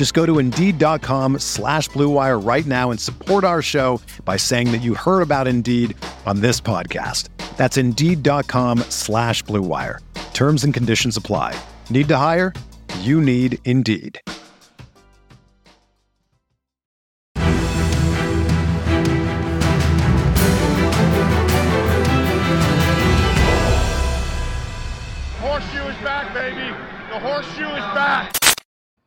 Just go to Indeed.com slash BlueWire right now and support our show by saying that you heard about Indeed on this podcast. That's Indeed.com slash BlueWire. Terms and conditions apply. Need to hire? You need Indeed. Horseshoe is back, baby. The horseshoe is back.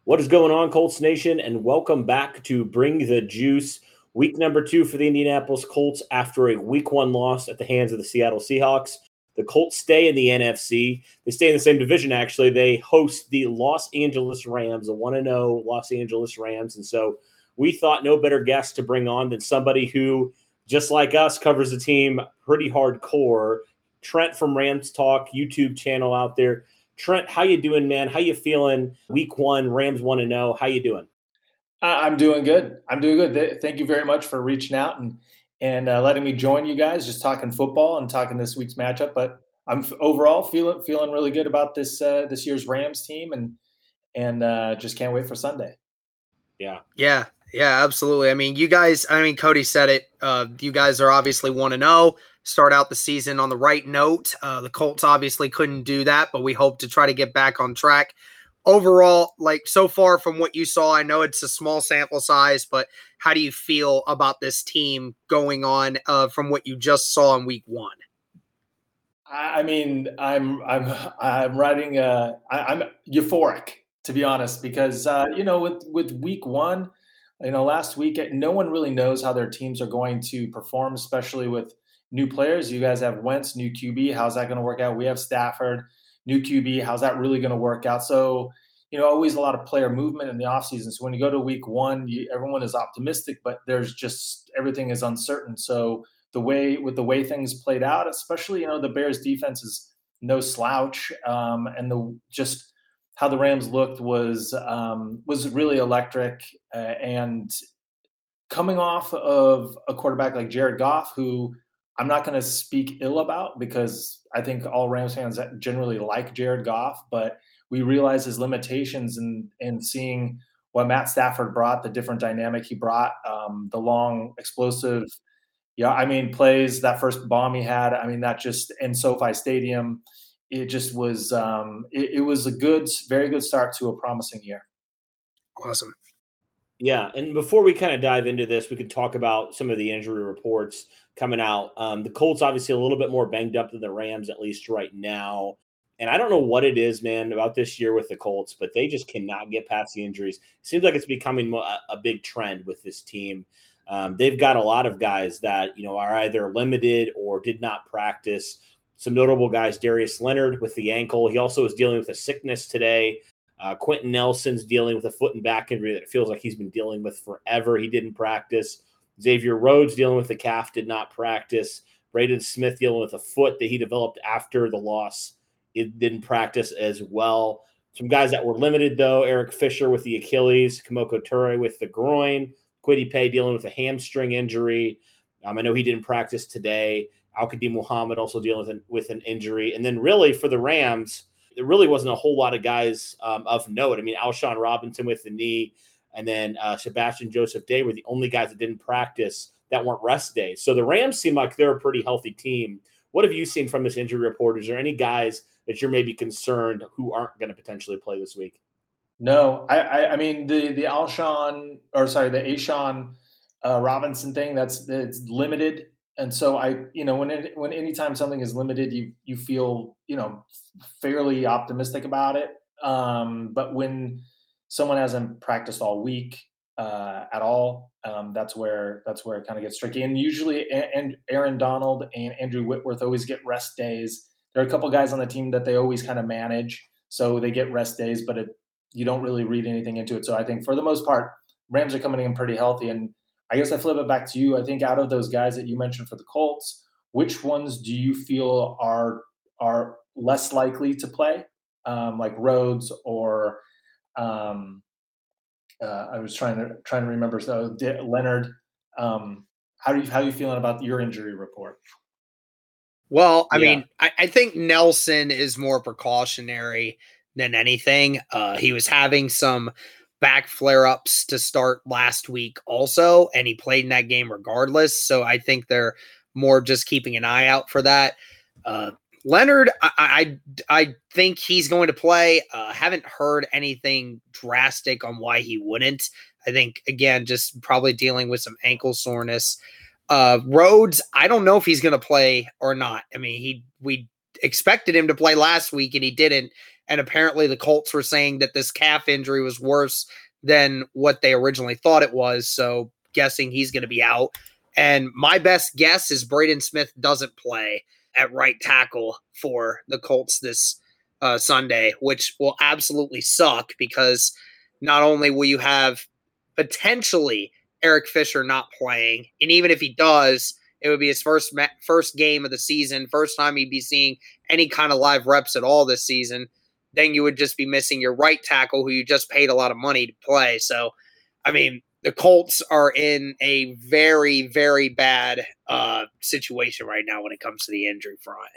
What is going on, Colts Nation? And welcome back to Bring the Juice, week number two for the Indianapolis Colts after a week one loss at the hands of the Seattle Seahawks. The Colts stay in the NFC. They stay in the same division, actually. They host the Los Angeles Rams, the 1 0 Los Angeles Rams. And so we thought no better guest to bring on than somebody who, just like us, covers the team pretty hardcore. Trent from Rams Talk YouTube channel out there. Trent, how you doing, man? How you feeling? Week one, Rams want to know. How you doing? I'm doing good. I'm doing good. Thank you very much for reaching out and and uh, letting me join you guys. Just talking football and talking this week's matchup. But I'm overall feeling feeling really good about this uh, this year's Rams team and and uh, just can't wait for Sunday. Yeah, yeah, yeah, absolutely. I mean, you guys. I mean, Cody said it. Uh, you guys are obviously one to know start out the season on the right note. Uh, the Colts obviously couldn't do that, but we hope to try to get back on track. Overall, like so far from what you saw, I know it's a small sample size, but how do you feel about this team going on uh, from what you just saw in Week One? I mean, I'm I'm I'm riding. Uh, I, am euphoric to be honest, because uh, you know, with with Week One, you know, last week, no one really knows how their teams are going to perform, especially with new players. You guys have Wentz, new QB. How's that going to work out? We have Stafford, new QB. How's that really going to work out? So, you know, always a lot of player movement in the offseason. So when you go to week one, you, everyone is optimistic, but there's just everything is uncertain. So the way with the way things played out, especially you know the Bears defense is no slouch, um, and the just how the Rams looked was um, was really electric. Uh, and coming off of a quarterback like Jared Goff, who I'm not going to speak ill about because I think all Rams fans generally like Jared Goff, but we realize his limitations and in seeing what Matt Stafford brought, the different dynamic he brought, um, the long, explosive, yeah, I mean, plays that first bomb he had. I mean, that just in SoFi Stadium, it just was, um, it, it was a good, very good start to a promising year. Awesome. Yeah, and before we kind of dive into this, we could talk about some of the injury reports coming out. Um, the Colts obviously a little bit more banged up than the Rams, at least right now. And I don't know what it is, man, about this year with the Colts, but they just cannot get past the injuries. It seems like it's becoming a, a big trend with this team. Um, they've got a lot of guys that you know are either limited or did not practice. Some notable guys: Darius Leonard with the ankle. He also is dealing with a sickness today. Uh, Quenton Nelson's dealing with a foot and back injury that feels like he's been dealing with forever. He didn't practice. Xavier Rhodes dealing with the calf did not practice. Braden Smith dealing with a foot that he developed after the loss. It didn't practice as well. Some guys that were limited though: Eric Fisher with the Achilles, Kemoko Turay with the groin, Kwity Paye dealing with a hamstring injury. Um, I know he didn't practice today. Al-Quadin Muhammad also dealing with an, with an injury, and then really for the Rams, there really wasn't a whole lot of guys um, of note. I mean, Alshon Robinson with the knee, and then uh, Sebastian Joseph Day were the only guys that didn't practice that weren't rest days. So the Rams seem like they're a pretty healthy team. What have you seen from this injury report? Is there any guys that you're maybe concerned who aren't going to potentially play this week? No, I, I, I mean the the Alshon or sorry the A'Shawn uh, Robinson thing that's it's limited. And so I, you know, when it, when anytime something is limited, you you feel you know fairly optimistic about it. Um, but when someone hasn't practiced all week uh, at all, um, that's where that's where it kind of gets tricky. And usually, and Aaron Donald and Andrew Whitworth always get rest days. There are a couple guys on the team that they always kind of manage, so they get rest days, but it, you don't really read anything into it. So I think for the most part, Rams are coming in pretty healthy and I guess I flip it back to you. I think out of those guys that you mentioned for the Colts, which ones do you feel are are less likely to play, um, like Rhodes or um, uh, I was trying to trying to remember. So Leonard, um, how do you how are you feeling about your injury report? Well, I yeah. mean, I, I, think Nelson is more precautionary than anything. Uh, he was having some back flare ups to start last week also, and he played in that game regardless. So I think they're more just keeping an eye out for that. Uh, Leonard, I, I, I think he's going to play. Uh, haven't heard anything drastic on why he wouldn't. I think again, just probably dealing with some ankle soreness. Uh, Rhodes, I don't know if he's going to play or not. I mean, he we expected him to play last week and he didn't. And apparently, the Colts were saying that this calf injury was worse than what they originally thought it was. So, guessing he's going to be out. And my best guess is Braden Smith doesn't play at right tackle for the Colts this uh, Sunday, which will absolutely suck because not only will you have potentially Eric Fisher not playing, and even if he does, it would be his first ma- first game of the season, first time he'd be seeing any kind of live reps at all this season then you would just be missing your right tackle who you just paid a lot of money to play. So, I mean, the Colts are in a very, very bad uh, situation right now when it comes to the injury front.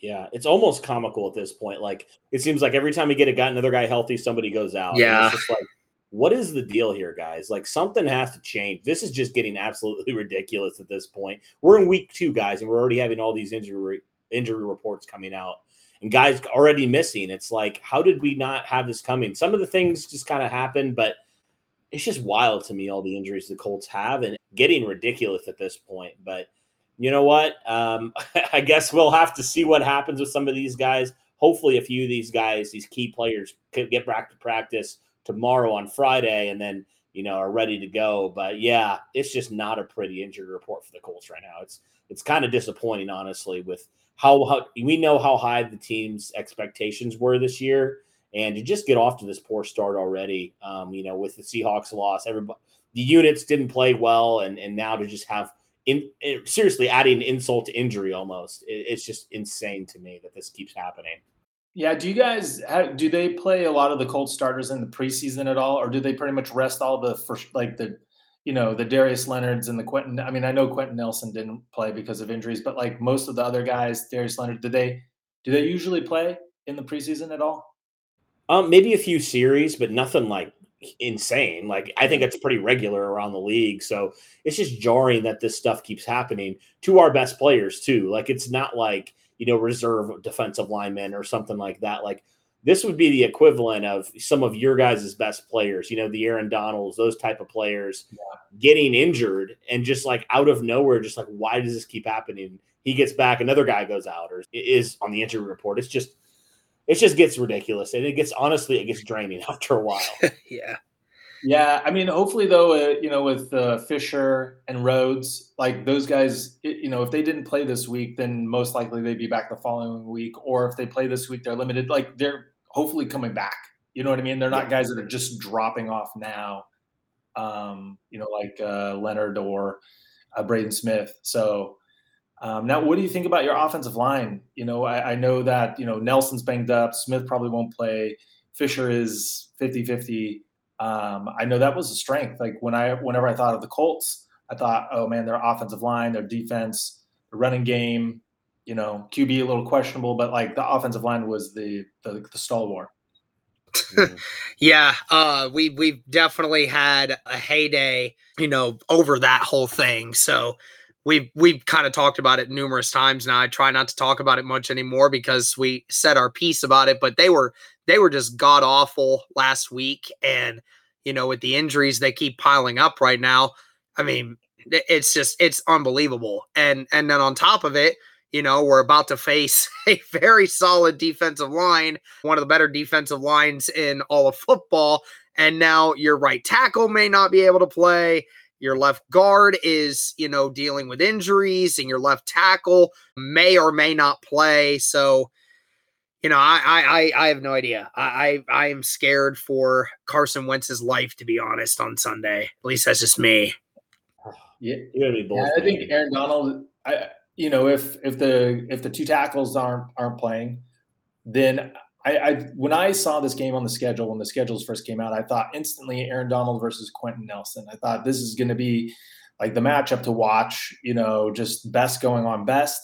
Yeah, it's almost comical at this point. Like it seems like every time we get a guy, another guy healthy, somebody goes out. Yeah, it's just like, what is the deal here, guys? Like something has to change. This is just getting absolutely ridiculous at this point. We're in week two, guys, and we're already having all these injury injury reports coming out and guys already missing. It's like, how did we not have this coming? Some of the things just kind of happened, but it's just wild to me all the injuries the Colts have and getting ridiculous at this point. But you know what? Um, I guess we'll have to see what happens with some of these guys. Hopefully, a few of these guys, these key players, could get back to practice tomorrow on Friday, and then you know are ready to go. But yeah, it's just not a pretty injury report for the Colts right now. It's it's kind of disappointing, honestly, with how, how we know how high the team's expectations were this year, and to just get off to this poor start already, um, you know, with the Seahawks loss, everybody the units didn't play well, and and now to just have in, in seriously adding insult to injury almost, it, it's just insane to me that this keeps happening. Yeah, do you guys have, do they play a lot of the cold starters in the preseason at all, or do they pretty much rest all the first like the you know, the Darius Leonards and the Quenton? I mean, I know Quenton Nelson didn't play because of injuries, but like most of the other guys, Darius Leonard, did they do they usually play in the preseason at all? Um, maybe a few series, but nothing like insane. Like I think it's pretty regular around the league. So it's just jarring that this stuff keeps happening to our best players too. Like it's not like, you know, reserve defensive linemen or something like that. Like this would be the equivalent of some of your guys' best players, you know, the Aaron Donalds, those type of players yeah. getting injured and just like out of nowhere, just like, why does this keep happening? He gets back, another guy goes out or is on the injury report. It's just, it just gets ridiculous. And it gets, honestly, it gets draining after a while. yeah. Yeah. I mean, hopefully, though, uh, you know, with uh, Fisher and Rhodes, like those guys, you know, if they didn't play this week, then most likely they'd be back the following week. Or if they play this week, they're limited. Like they're, hopefully coming back. You know what I mean? They're not guys that are just dropping off now. Um, you know, like uh, Leonard or uh, Braden Smith. So um, now, what do you think about your offensive line? You know, I, I, know that you know Nelson's banged up. Smith probably won't play. Fisher is 50-50. Um, I know that was a strength. Like when I, whenever I thought of the Colts, I thought, oh man, their offensive line, their defense, the running game, you know, QB a little questionable, but like the offensive line was the the, the stalwart. yeah, uh, we we've definitely had a heyday, you know, over that whole thing. So we've we've kind of talked about it numerous times now. I try not to talk about it much anymore because we said our piece about it, but they were they were just god awful last week, and you know, with the injuries they keep piling up right now. I mean, It's just it's unbelievable. And and then on top of it, you know, we're about to face a very solid defensive line, one of the better defensive lines in all of football. And now your right tackle may not be able to play. Your left guard is, you know, dealing with injuries, and your left tackle may or may not play. So, you know, I I I have no idea. I I, I am scared for Carson Wentz's life, to be honest, on Sunday. At least that's just me. Yeah, yeah I think Aaron Donald. I you know if if the if the two tackles aren't aren't playing, then I, I, when I saw this game on the schedule when the schedules first came out, I thought instantly Aaron Donald versus Quenton Nelson. I thought this is going to be like the matchup to watch. You know, just best going on best.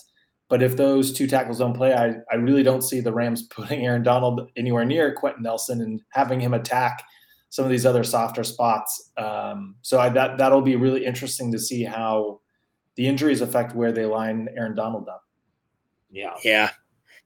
But if those two tackles don't play, I, I really don't see the Rams putting Aaron Donald anywhere near Quenton Nelson and having him attack some of these other softer spots. Um, so I, that that'll be really interesting to see how the injuries affect where they line Aaron Donald up. Yeah, yeah,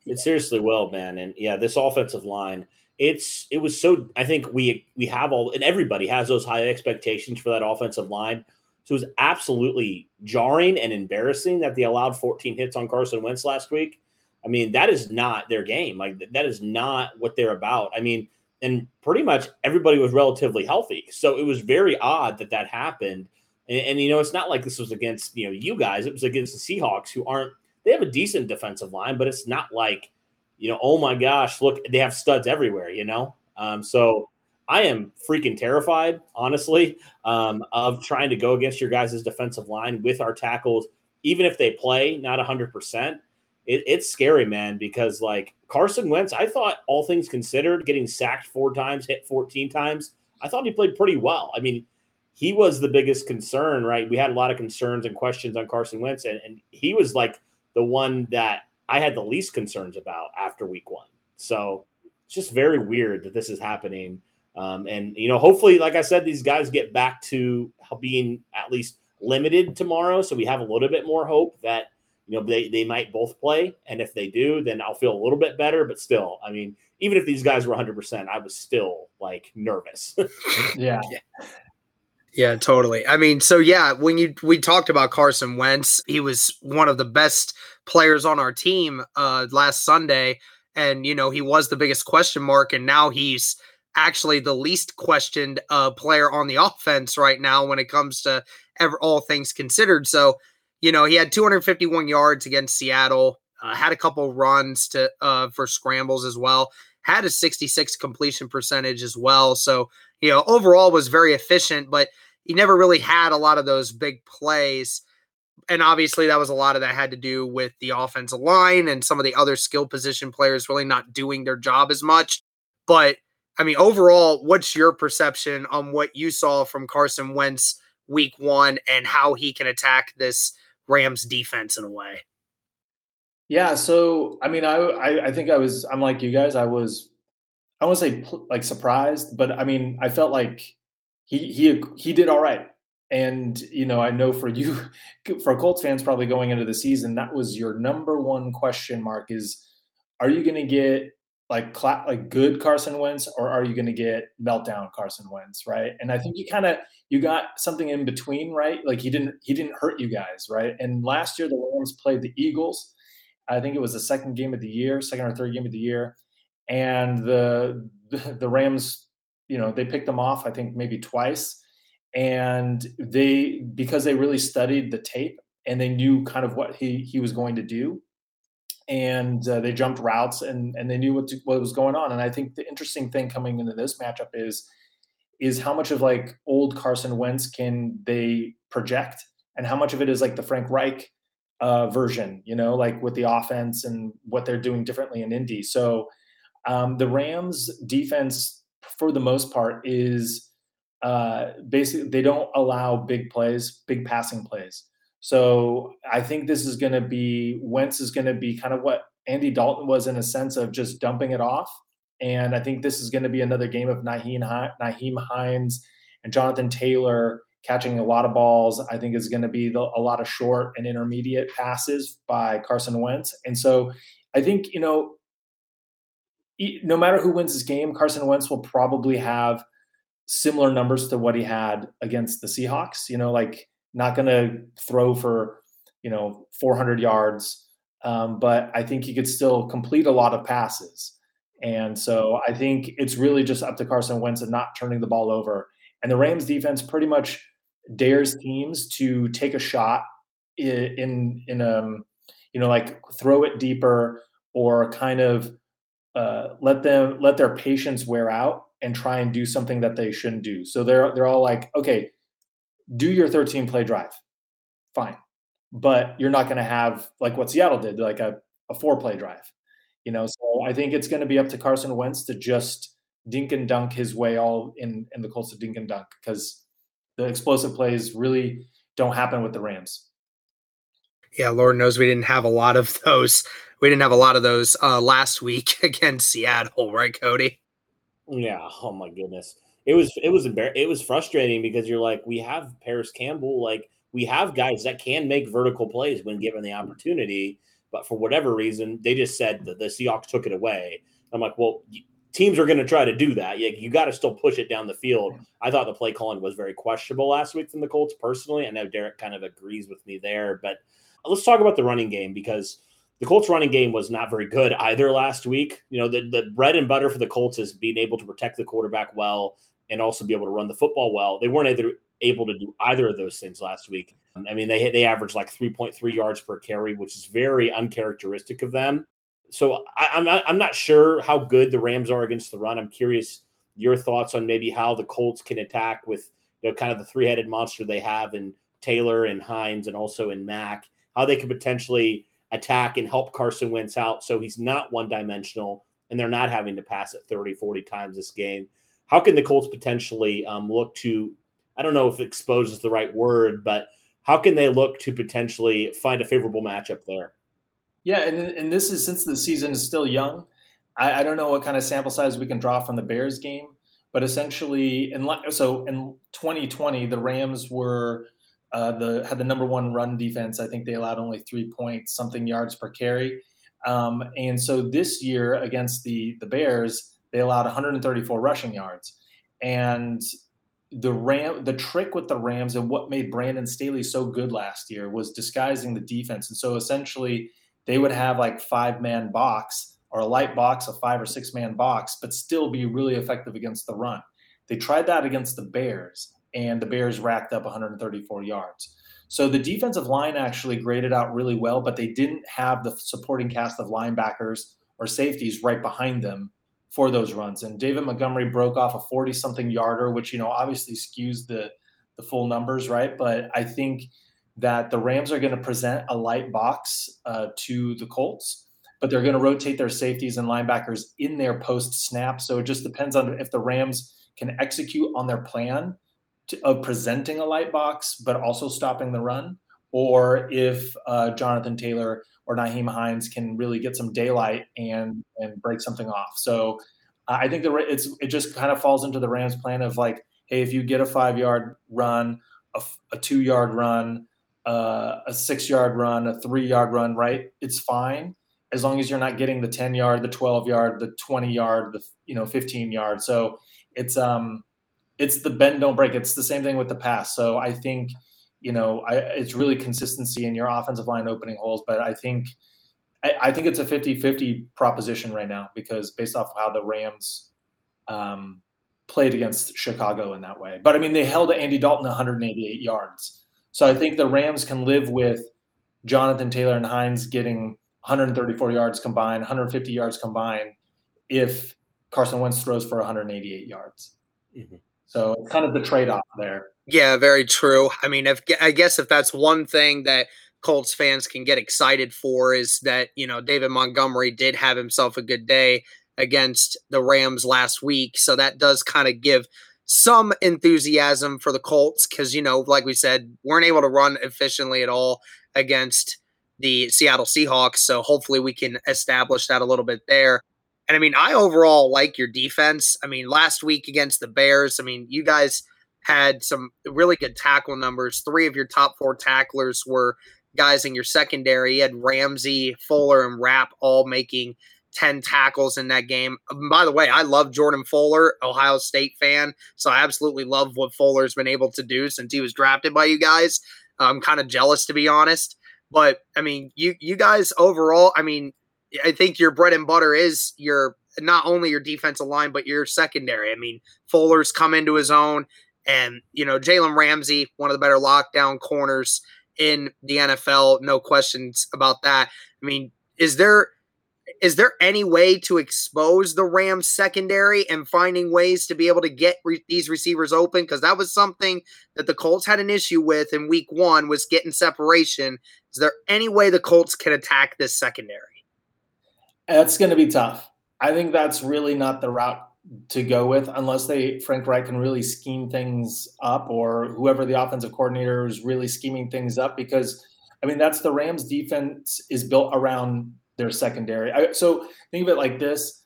it seriously will, man. And yeah, this offensive line, it's it was so I think we we have all and everybody has those high expectations for that offensive line. So it was absolutely jarring and embarrassing that they allowed 14 hits on Carson Wentz last week. I mean, that is not their game. Like that is not what they're about. I mean, and pretty much everybody was relatively healthy. So it was very odd that that happened. And, and, you know, it's not like this was against you know you guys. It was against the Seahawks, who aren't they have a decent defensive line, but it's not like, you know, oh my gosh, look, they have studs everywhere, you know? Um, so I am freaking terrified, honestly, um, of trying to go against your guys' defensive line with our tackles, even if they play not 100%. It, it's scary, man, because like Carson Wentz, I thought all things considered, getting sacked four times, hit 14 times, I thought he played pretty well. I mean, he was the biggest concern, right? We had a lot of concerns and questions on Carson Wentz, and, and he was like the one that I had the least concerns about after week one. So it's just very weird that this is happening. Um, and, you know, hopefully, like I said, these guys get back to being at least limited tomorrow. So we have a little bit more hope that, you know, they, they might both play. And if they do, then I'll feel a little bit better. But still, I mean, even if these guys were 100%, I was still like nervous. yeah. yeah. Yeah, totally. I mean, so yeah, when you we talked about Carson Wentz, he was one of the best players on our team uh last Sunday and you know, he was the biggest question mark and now he's actually the least questioned uh player on the offense right now when it comes to ever all things considered. So, you know, he had 251 yards against Seattle, uh, had a couple runs to uh for scrambles as well, had a 66 completion percentage as well. So, you know, overall was very efficient, but he never really had a lot of those big plays. And obviously, that was a lot of that had to do with the offensive line and some of the other skill position players really not doing their job as much. But I mean, overall, what's your perception on what you saw from Carson Wentz week one and how he can attack this Rams defense in a way? Yeah, so I mean, I, I think I was I'm like you guys. I was I won't say like surprised, but I mean, I felt like he he he did all right. And you know, I know for you, for Colts fans, probably going into the season, that was your number one question mark: is are you going to get like cla- like good Carson Wentz, or are you going to get meltdown Carson Wentz, right? And I think you kind of you got something in between, right? Like he didn't he didn't hurt you guys, right? And last year the Rams played the Eagles. I think it was the second game of the year, second or third game of the year, and the the Rams, you know, they picked them off. I think maybe twice, and they because they really studied the tape and they knew kind of what he he was going to do, and uh, they jumped routes and and they knew what to, what was going on. And I think the interesting thing coming into this matchup is is how much of like old Carson Wentz can they project, and how much of it is like the Frank Reich uh, version, you know, like with the offense and what they're doing differently in Indy. So um, the Rams defense, for the most part, is uh, basically they don't allow big plays, big passing plays. So I think this is going to be Wentz is going to be kind of what Andy Dalton was in a sense of just dumping it off. And I think this is going to be another game of Nyheim, Nyheim Hines and Jonathan Taylor catching a lot of balls. I think is going to be the, a lot of short and intermediate passes by Carson Wentz. And so I think, you know, no matter who wins this game, Carson Wentz will probably have similar numbers to what he had against the Seahawks. You know, like not going to throw for, you know, 400 yards, um, but I think he could still complete a lot of passes. And so I think it's really just up to Carson Wentz and not turning the ball over. And the Rams defense pretty much dares teams to take a shot in in, in um you know like throw it deeper or kind of uh, let them let their patience wear out and try and do something that they shouldn't do. So they're they're all like, okay, do your 13 play drive, fine, but you're not going to have like what Seattle did, like a, a four play drive. You know, so I think it's going to be up to Carson Wentz to just dink and dunk his way all in in the Colts to dink and dunk because the explosive plays really don't happen with the Rams. Yeah, Lord knows we didn't have a lot of those. We didn't have a lot of those uh, last week against Seattle, right, Cody? Yeah. Oh my goodness. It was it was embar- it was frustrating because you're like we have Parris Campbell, like we have guys that can make vertical plays when given the opportunity, but for whatever reason they just said that the Seahawks took it away. I'm like, well, teams are going to try to do that. You, you got to still push it down the field. I thought the play calling was very questionable last week from the Colts personally. I know Derek kind of agrees with me there, but let's talk about the running game because the Colts running game was not very good either last week. You know, the, the bread and butter for the Colts is being able to protect the quarterback well and also be able to run the football well. They weren't either able to do either of those things last week. I mean, they they averaged like 3.3 yards per carry, which is very uncharacteristic of them. So I, am not I'm not sure how good the Rams are against the run. I'm curious your thoughts on maybe how the Colts can attack with you know kind of the three headed monster they have in Taylor and Hines and also in Mack. How they could potentially attack and help Carson Wentz out so he's not one dimensional and they're not having to pass it 30, 40 times this game. How can the Colts potentially um, look to, I don't know if expose is the right word, but how can they look to potentially find a favorable matchup there? Yeah, and, and this is since the season is still young. I, I don't know what kind of sample size we can draw from the Bears game, but essentially, in so in 2020, the Rams were uh, the had the number one run defense. I think they allowed only three point something yards per carry. Um, and so this year against the the Bears, they allowed 134 rushing yards. And the Ram the trick with the Rams and what made Brandon Staley so good last year was disguising the defense. And so essentially they would have like five man box or a light box, a five or six man box, but still be really effective against the run. They tried that against the Bears and the Bears racked up 134 yards. So the defensive line actually graded out really well, but they didn't have the supporting cast of linebackers or safeties right behind them for those runs. And David Montgomery broke off a 40 something yarder, which, you know, obviously skews the, the full numbers, right? But I think that the Rams are going to present a light box uh, to the Colts, but they're going to rotate their safeties and linebackers in their post snap. So it just depends on if the Rams can execute on their plan of presenting a light box, but also stopping the run, or if uh, Jonathan Taylor or Nyheim Hines can really get some daylight and and break something off. So uh, I think the it's it just kind of falls into the Rams' plan of like, hey, if you get a five yard run, a, a two yard run, uh, a six yard run, a three yard run, right? It's fine as long as you're not getting the 10 yard, the 12 yard, the 20 yard, the you know 15 yard. So it's um it's the bend don't break. It's the same thing with the pass. So I think, you know, I, it's really consistency in your offensive line opening holes. But I think, I, I, think it's a 50-50 proposition right now because based off how the Rams um, played against Chicago in that way. But I mean, they held Andy Dalton 188 yards. So I think the Rams can live with Jonathan Taylor and Hines getting 134 yards combined, 150 yards combined, if Carson Wentz throws for 188 yards. Mm-hmm. So it's kind of the trade off there. Yeah, very true. I mean, if I guess if that's one thing that Colts fans can get excited for is that, you know, David Montgomery did have himself a good day against the Rams last week. So that does kind of give some enthusiasm for the Colts because, you know, like we said, weren't able to run efficiently at all against the Seattle Seahawks. So hopefully we can establish that a little bit there. And I mean, I overall like your defense. I mean, last week against the Bears, I mean, you guys had some really good tackle numbers. Three of your top four tacklers were guys in your secondary. You had Ramsey, Fuller, and Rapp all making 10 tackles in that game. Um, by the way, I love Jordan Fuller, Ohio State fan. So I absolutely love what Fuller's been able to do since he was drafted by you guys. I'm kind of jealous to be honest. But I mean, you you guys overall, I mean, I think your bread and butter is your not only your defensive line but your secondary. I mean, Fuller's come into his own, and you know Jalen Ramsey, one of the better lockdown corners in the NFL, no questions about that. I mean, is there is there any way to expose the Rams secondary and finding ways to be able to get re- these receivers open? Because that was something that the Colts had an issue with in Week One was getting separation. Is there any way the Colts can attack this secondary? That's going to be tough. I think that's really not the route to go with unless they Frank Reich can really scheme things up or whoever the offensive coordinator is really scheming things up because I mean that's the Rams defense is built around their secondary. I, so think of it like this: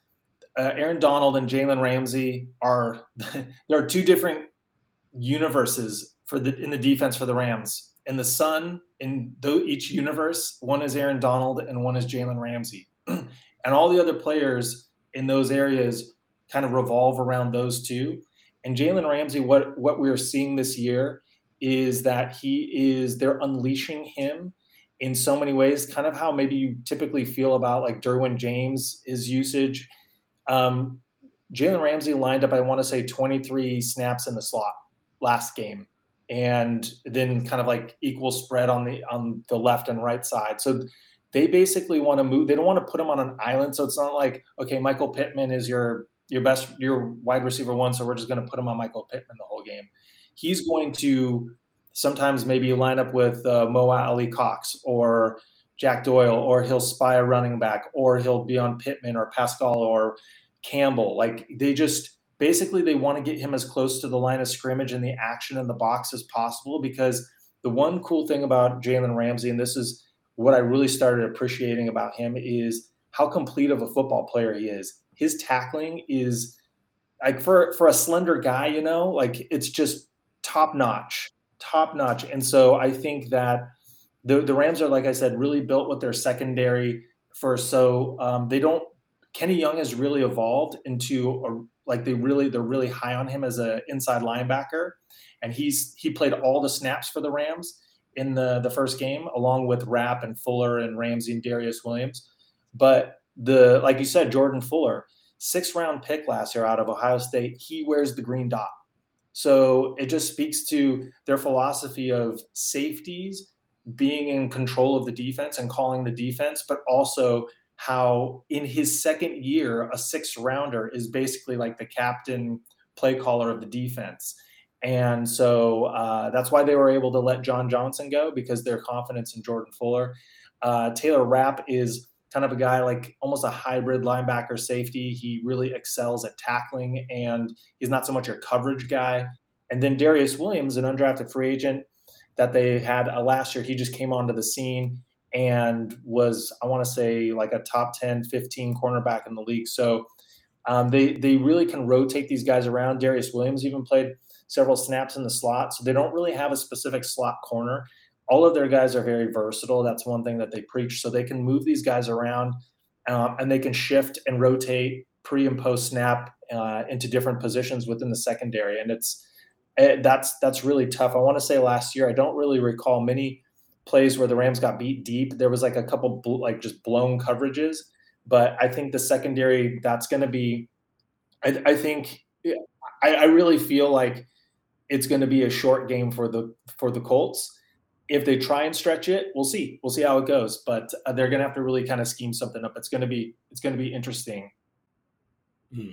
uh, Aaron Donald and Jalen Ramsey are there are two different universes for the in the defense for the Rams. In the Sun, in the, each universe, one is Aaron Donald and one is Jalen Ramsey, and all the other players in those areas kind of revolve around those two. And Jalen Ramsey, what what we're seeing this year is that he is they're unleashing him in so many ways, kind of how maybe you typically feel about like Derwin James, his usage. Um, Jalen Ramsey lined up, I want to say 23 snaps in the slot last game, and then kind of like equal spread on the on the left and right side. So they basically want to move. They don't want to put him on an island. So it's not like okay, Michael Pittman is your your best your wide receiver one, so we're just going to put him on Michael Pittman the whole game. He's going to sometimes maybe line up with uh, Mo Alie-Cox or Jack Doyle, or he'll spy a running back, or he'll be on Pittman or Pascal or Campbell. Like they just basically they want to get him as close to the line of scrimmage and the action in the box as possible because the one cool thing about Jalen Ramsey, and this is what I really started appreciating about him, is how complete of a football player he is. His tackling is like for for a slender guy, you know, like it's just top notch top notch. And so I think that the the Rams are, like I said, really built with their secondary first. So um, they don't. Kenny Young has really evolved into a like they really they're really high on him as an inside linebacker, and he's he played all the snaps for the Rams in the the first game along with Rapp and Fuller and Ramsey and Darious Williams. But the like you said, Jordan Fuller, six round pick last year out of Ohio State, he wears the green dot. So it just speaks to their philosophy of safeties being in control of the defense and calling the defense, but also how in his second year, a sixth rounder is basically like the captain play caller of the defense. And so uh, that's why they were able to let John Johnson go because their confidence in Jordan Fuller. Uh, Taylor Rapp is kind of a guy like almost a hybrid linebacker safety. He really excels at tackling and he's not so much a coverage guy. And then Darious Williams, an undrafted free agent that they had uh, last year, he just came onto the scene and was, I want to say, like a top 10, 15 cornerback in the league. So um, they, they really can rotate these guys around. Darious Williams even played several snaps in the slot. So they don't really have a specific slot corner all of their guys are very versatile. That's one thing that they preach. So they can move these guys around uh, and they can shift and rotate pre and post snap uh, into different positions within the secondary. And it's it, that's that's really tough. I want to say last year I don't really recall many plays where the Rams got beat deep. There was like a couple bl- like just blown coverages, but I think the secondary that's going to be. I, I think I, I really feel like it's going to be a short game for the for the Colts if they try and stretch it, we'll see. We'll see how it goes. But uh, they're going to have to really kind of scheme something up. It's going to be it's going to be interesting. Hmm.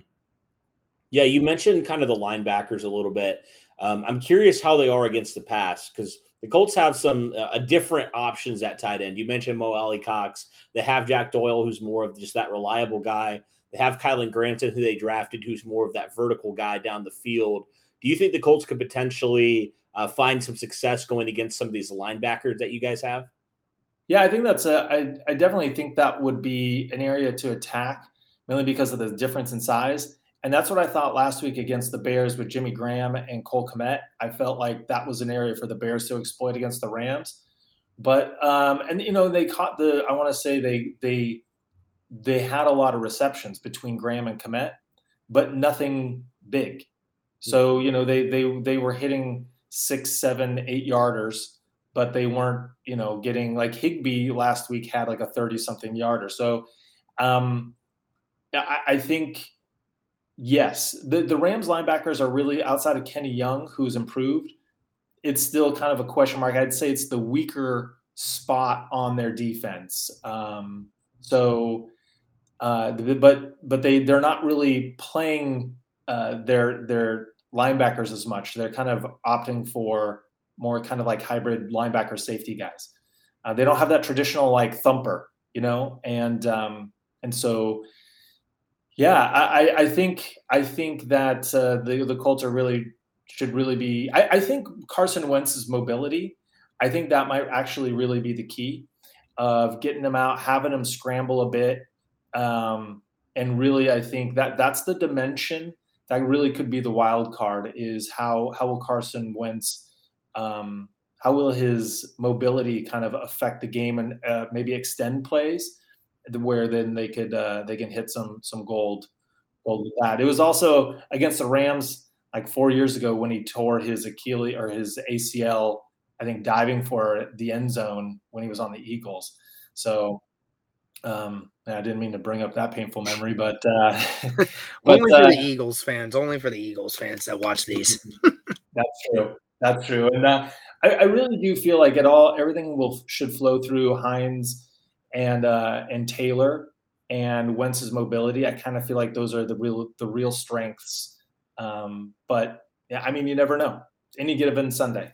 Yeah, you mentioned kind of the linebackers a little bit. Um, I'm curious how they are against the pass because the Colts have some uh, different options at tight end. You mentioned Mo Alie-Cox. They have Jack Doyle, who's more of just that reliable guy. They have Kylen Granson, who they drafted, who's more of that vertical guy down the field. Do you think the Colts could potentially uh, find some success going against some of these linebackers that you guys have? Yeah, I think that's a. I, I definitely think that would be an area to attack, mainly because of the difference in size. And that's what I thought last week against the Bears with Jimmy Graham and Cole Kmet. I felt like that was an area for the Bears to exploit against the Rams. But um, and you know they caught the. I want to say they they they had a lot of receptions between Graham and Kmet, but nothing big. So you know they they they were hitting six, seven, eight yarders but they weren't, you know, getting like Higbee last week had like a 30 something yarder. So um, I, I think, yes, the, the Rams linebackers are really outside of Kenny Young, who's improved. It's still kind of a question mark. I'd say it's the weaker spot on their defense. Um, so, uh, but but they they're not really playing uh, their their linebackers as much. They're kind of opting for more kind of like hybrid linebacker safety guys. Uh, they don't have that traditional like thumper, you know, and um, and so yeah, I, I think I think that uh, the the Colts are really should really be. I, I think Carson Wentz's mobility. I think that might actually really be the key of getting them out, having them scramble a bit, um, and really, I think that that's the dimension that really could be the wild card. Is how how will Carson Wentz um, how will his mobility kind of affect the game and uh, maybe extend plays where then they could uh, they can hit some some gold gold with that. It was also against the Rams like four years ago when he tore his Achilles or his ACL, I think diving for the end zone when he was on the Eagles. So um, I didn't mean to bring up that painful memory, but, uh, but only for uh, the Eagles fans, only for the Eagles fans that watch these. that's true. That's true. And uh, I, I, really do feel like it all everything will should flow through Hines and uh, and Taylor and Wentz's mobility. I kind of feel like those are the real the real strengths. Um, but yeah, I mean, you never know. Any given Sunday.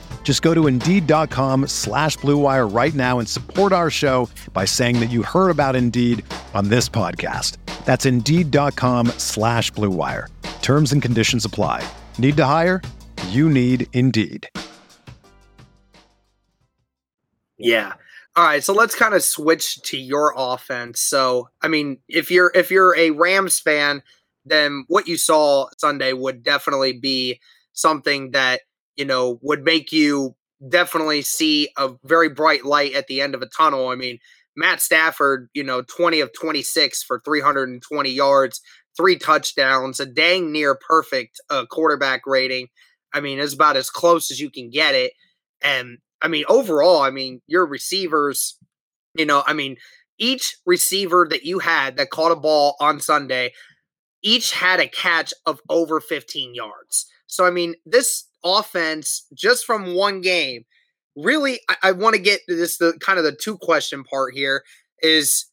Just go to Indeed.com slash BlueWire right now and support our show by saying that you heard about Indeed on this podcast. That's Indeed.com slash BlueWire. Terms and conditions apply. Need to hire? You need Indeed. Yeah. All right, so let's kind of switch to your offense. So, I mean, if you're if you're a Rams fan, then what you saw Sunday would definitely be something that, you know, would make you definitely see a very bright light at the end of a tunnel. I mean, Matt Stafford, you know, 20 of 26 for 320 yards, three touchdowns, a dang near perfect uh, quarterback rating. I mean, it's about as close as you can get it. And I mean, overall, I mean, your receivers, you know, I mean, each receiver that you had that caught a ball on Sunday, each had a catch of over 15 yards. So, I mean, this offense, just from one game, really, I, I want to get to this the kind of the two question part here is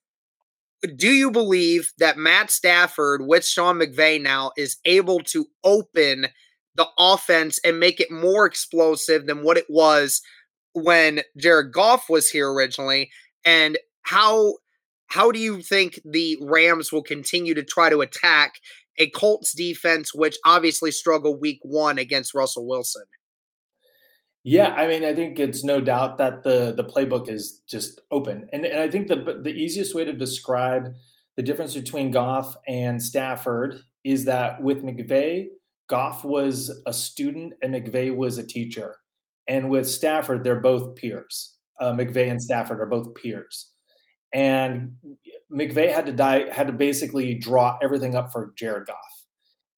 do you believe that Matt Stafford with Sean McVay now is able to open the offense and make it more explosive than what it was when Jared Goff was here originally, and how how do you think the Rams will continue to try to attack a Colts defense which obviously struggled week 1 against Russell Wilson? Yeah, I mean, I think it's no doubt that the the playbook is just open, and and I think the the easiest way to describe the difference between Goff and Stafford is that with McVay, Goff was a student and McVay was a teacher. And with Stafford, they're both peers. Uh, McVay and Stafford are both peers. And McVay had to die, had to basically draw everything up for Jared Goff.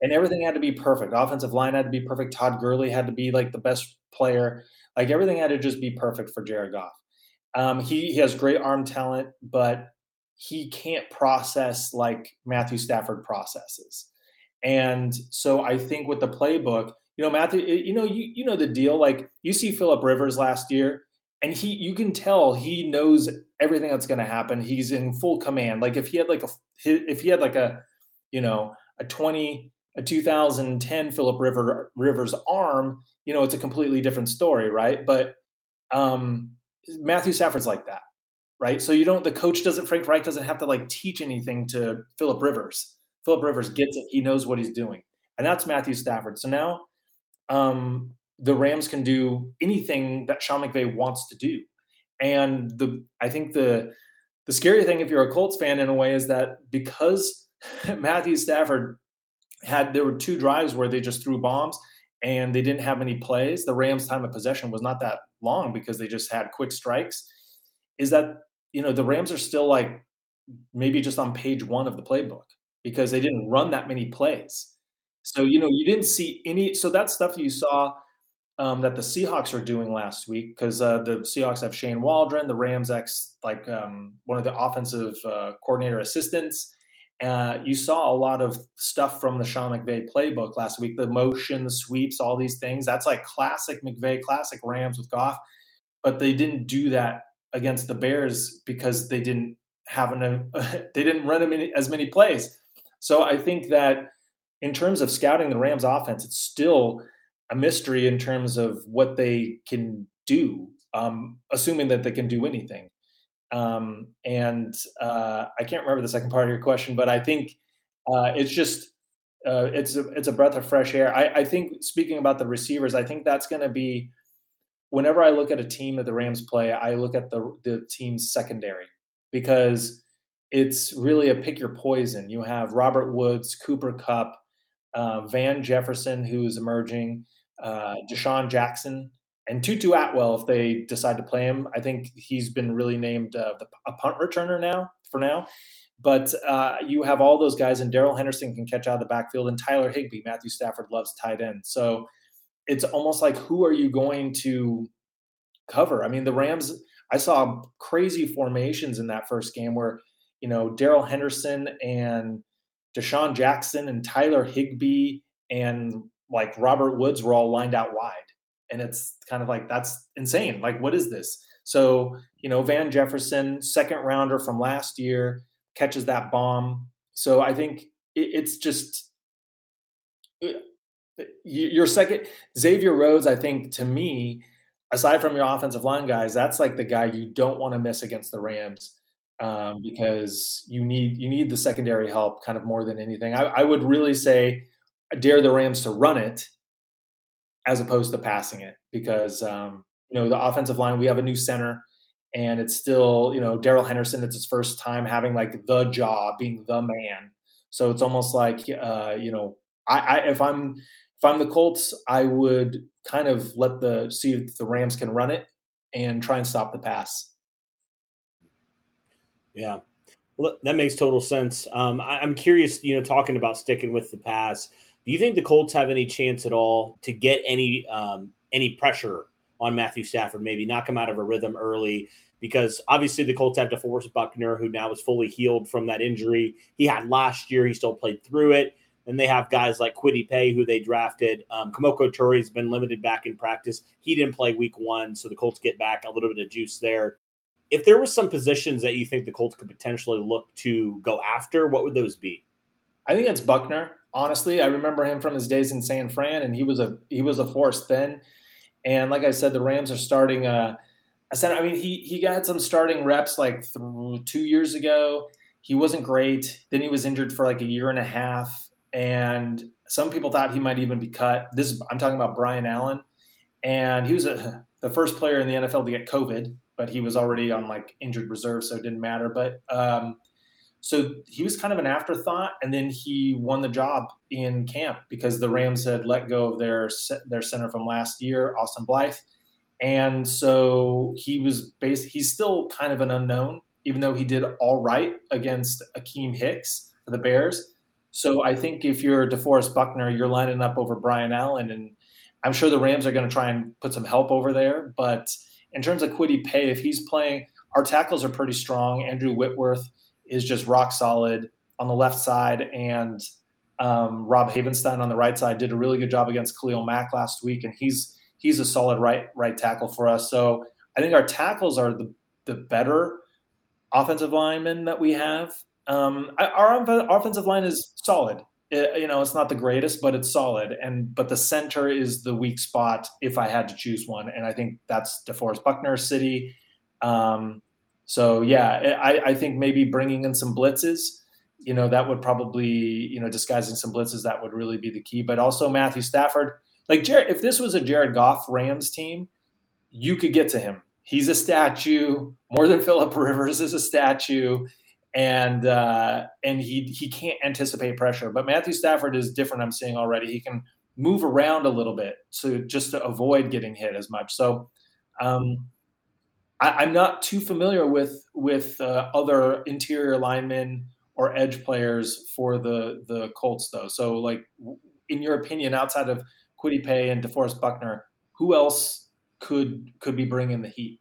And everything had to be perfect. Offensive line had to be perfect. Todd Gurley had to be like the best player. Like everything had to just be perfect for Jared Goff. Um, he, he has great arm talent, but he can't process like Matthew Stafford processes. And so I think with the playbook, you know, Matthew, you know, you you know the deal. Like you see Philip Rivers last year, and he you can tell he knows everything that's going to happen. He's in full command. Like if he had like a if he had like a you know a 20 a 2010 Philip River Rivers arm, you know, it's a completely different story, right? But um Matthew Stafford's like that, right? So you don't the coach doesn't Frank Reich doesn't have to like teach anything to Philip Rivers. Philip Rivers gets it. He knows what he's doing. And that's Matthew Stafford. So now um the Rams can do anything that Sean McVay wants to do. And the I think the the scary thing if you're a Colts fan in a way is that because Matthew Stafford had there were two drives where they just threw bombs and they didn't have many plays. The Rams' time of possession was not that long because they just had quick strikes. Is that you know the Rams are still like maybe just on page one of the playbook because they didn't run that many plays. So you know you didn't see any. So that stuff you saw um, that the Seahawks are doing last week because uh, the Seahawks have Shane Waldron, the Rams ex like um, one of the offensive uh, coordinator assistants. Uh, you saw a lot of stuff from the Sean McVay playbook last week, the motion, the sweeps, all these things. That's like classic McVay, classic Rams with Goff. But they didn't do that against the Bears because they didn't have an, they didn't run them as many plays. So I think that in terms of scouting the Rams offense, it's still a mystery in terms of what they can do, um, assuming that they can do anything. Um, and uh, I can't remember the second part of your question, but I think uh, it's just uh, it's a, it's a breath of fresh air. I, I think speaking about the receivers, I think that's going to be whenever I look at a team that the Rams play, I look at the the team's secondary because it's really a pick your poison. You have Robert Woods, Cooper Kupp, uh, Van Jefferson, who's emerging uh, DeSean Jackson, and Tutu Atwell if they decide to play him. I think he's been really named uh, a punt returner now for now. But uh, you have all those guys, and Darrell Henderson can catch out of the backfield, and Tyler Higbee, Matthew Stafford loves tight end, so it's almost like who are you going to cover? I mean, the Rams. I saw crazy formations in that first game where you know Darrell Henderson and DeSean Jackson and Tyler Higbee and like Robert Woods were all lined out wide. And it's kind of like, that's insane. Like, what is this? So, you know, Van Jefferson, second rounder from last year, catches that bomb. So I think it's just uh, your second Xavier Rhodes. I think to me, aside from your offensive line guys, that's like the guy you don't want to miss against the Rams um, because you need you need the secondary help kind of more than anything. I, I would really say dare the Rams to run it as opposed to passing it because um, you know the offensive line we have a new center and it's still you know Darrell Henderson it's his first time having like the job being the man so it's almost like uh, you know I, I if I'm if I'm the Colts I would kind of let the see if the Rams can run it and try and stop the pass. Yeah. Well, that makes total sense. Um, I, am curious, you know, talking about sticking with the pass. Do you think the Colts have any chance at all to get any um, any pressure on Matthew Stafford? Maybe knock him out of a rhythm early, because obviously the Colts have to force Buckner, who now is fully healed from that injury he had last year. He still played through it. And they have guys like Kwity Paye, who they drafted. Um, Kemoko has been limited back in practice. He didn't play week one, so the Colts get back a little bit of juice there. If there were some positions that you think the Colts could potentially look to go after, what would those be? I think it's Buckner honestly. I remember him from his days in San Fran, and he was a he was a force then. And like I said, the Rams are starting. Uh, I said, I mean, he he got some starting reps like th- two years ago. He wasn't great. Then he was injured for like a year and a half, and some people thought he might even be cut. This is, I'm talking about Brian Allen, and he was a, the first player in the NFL to get COVID, but he was already on like injured reserve, so it didn't matter. But um, so he was kind of an afterthought, and then he won the job in camp because the Rams had let go of their their center from last year, Austin Blythe, and so he was based. He's still kind of an unknown, even though he did all right against Akiem Hicks for the Bears. So I think if you're DeForest Buckner, you're lining up over Brian Allen, and I'm sure the Rams are going to try and put some help over there. But in terms of Kwity Paye, if he's playing, our tackles are pretty strong. Andrew Whitworth is just rock solid on the left side, and um, Rob Havenstein on the right side did a really good job against Khalil Mack last week, and he's he's a solid right right tackle for us. So I think our tackles are the the better offensive linemen that we have. Um, our offensive line is solid. It, you know, it's not the greatest, but it's solid. And but the center is the weak spot if I had to choose one, and I think that's DeForest Buckner City. Um, so yeah, I, I think maybe bringing in some blitzes, you know, that would probably you know disguising some blitzes that would really be the key. But also Matthew Stafford, like Jared, if this was a Jared Goff Rams team, you could get to him. He's a statue more than Philip Rivers is a statue and uh, and he he can't anticipate pressure. But Matthew Stafford is different. I'm seeing already. He can move around a little bit to just to avoid getting hit as much. So um, I, am not too familiar with with uh, other interior linemen or edge players for the the Colts though. So like in your opinion, outside of Kwity Paye and DeForest Buckner, who else could could be bringing the heat?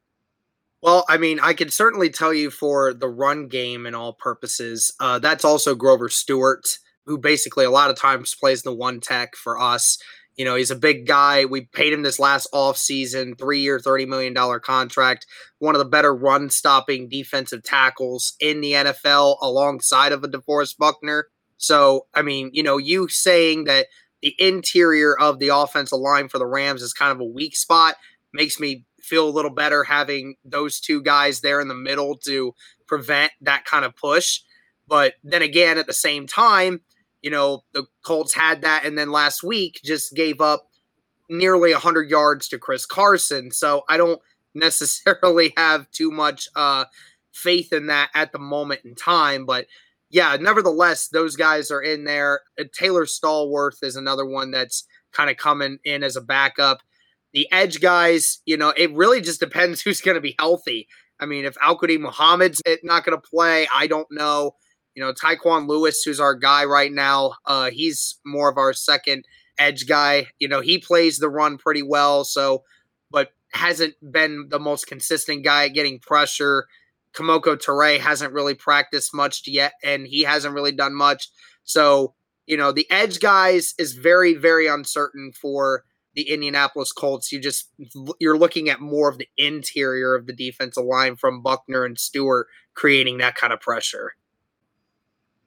Well, I mean, I can certainly tell you for the run game and all purposes, uh, that's also Grover Stewart, who basically a lot of times plays the one tech for us. You know, he's a big guy. We paid him this last off season, three year, $30 million contract. One of the better run stopping defensive tackles in the NFL alongside of a DeForest Buckner. So, I mean, you know, you saying that the interior of the offensive line for the Rams is kind of a weak spot makes me feel a little better having those two guys there in the middle to prevent that kind of push. But then again, at the same time, you know, the Colts had that, and then last week just gave up nearly 100 yards to Chris Carson. So I don't necessarily have too much uh, faith in that at the moment in time. But yeah, nevertheless, those guys are in there. Taylor Stallworth is another one that's kind of coming in as a backup. The edge guys, you know, it really just depends who's going to be healthy. I mean, if Al-Quadin Muhammad's not going to play, I don't know. You know, Tyquan Lewis, who's our guy right now, uh, he's more of our second edge guy. You know, he plays the run pretty well, so but hasn't been the most consistent guy getting pressure. Kemoko Turay hasn't really practiced much yet, and he hasn't really done much. So, you know, the edge guys is very, very uncertain for the Indianapolis Colts, you just you're looking at more of the interior of the defensive line from Buckner and Stewart creating that kind of pressure.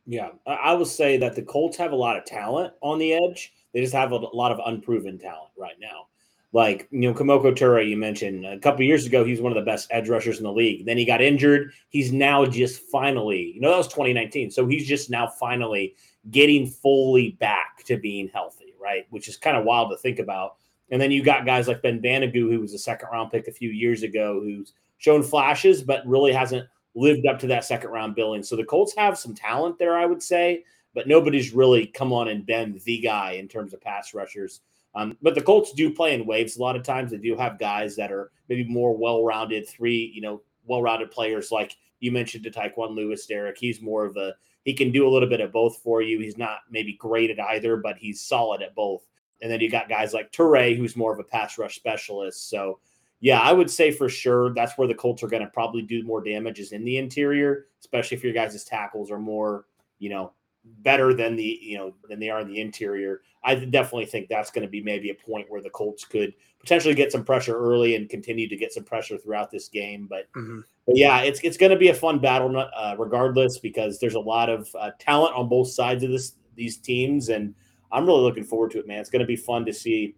Yeah, I will say that the Colts have a lot of talent on the edge. They just have a lot of unproven talent right now. Like you know, Kemoko Turay, you mentioned a couple years ago, he's one of the best edge rushers in the league. Then he got injured. He's now just finally, you know, that was 2019. So he's just now finally getting fully back to being healthy, right? Which is kind of wild to think about and then you got guys like Ben Banogu, who was a second round pick a few years ago, who's shown flashes, but really hasn't lived up to that second round billing. So the Colts have some talent there, I would say, but nobody's really come on and been the guy in terms of pass rushers. Um, but the Colts do play in waves a lot of times. They do have guys that are maybe more well rounded, three, you know, well rounded players like you mentioned to Tyquan Lewis, Derek. He's more of a, he can do a little bit of both for you. He's not maybe great at either, but he's solid at both. And then you got guys like Turay, who's more of a pass rush specialist. So, yeah, I would say for sure that's where the Colts are going to probably do more damage is in the interior, especially if your guys' tackles are more, you know, better than the, you know, than they are in the interior. I definitely think that's going to be maybe a point where the Colts could potentially get some pressure early and continue to get some pressure throughout this game. But, mm-hmm. but yeah, it's it's going to be a fun battle uh, regardless because there's a lot of uh, talent on both sides of this these teams and I'm really looking forward to it, man. It's going to be fun to see.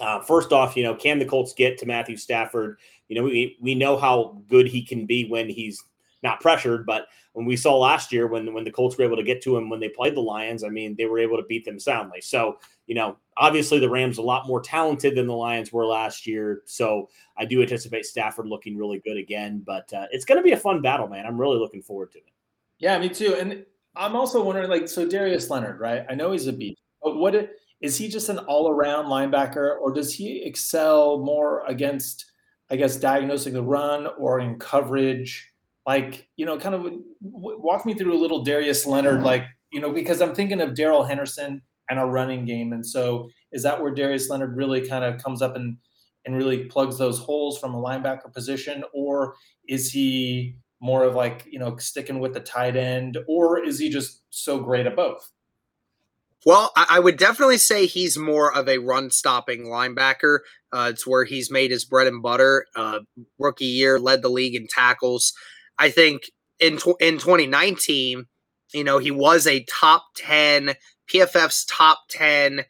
Uh, first off, you know, can the Colts get to Matthew Stafford? You know, we we know how good he can be when he's not pressured, but when we saw last year when when the Colts were able to get to him when they played the Lions, I mean, they were able to beat them soundly. So, you know, obviously the Rams a lot more talented than the Lions were last year. So I do anticipate Stafford looking really good again. But uh, it's going to be a fun battle, man. I'm really looking forward to it. Yeah, me too. And I'm also wondering, like, so Darius Leonard, right? I know he's a beast. But what is he just an all-around linebacker, or does he excel more against, I guess, diagnosing the run or in coverage? Like, you know, kind of walk me through a little Darius Leonard, mm-hmm. like, you know, because I'm thinking of Darrell Henderson and a running game, and so is that where Darius Leonard really kind of comes up and and really plugs those holes from a linebacker position, or is he more of like you know sticking with the tight end, or is he just so great at both? Well, I, would definitely say he's more of a run stopping linebacker. Uh, it's where he's made his bread and butter. Uh, rookie year, led the league in tackles. I think in tw- in 2019, you know, he was a top 10 PFF's top 10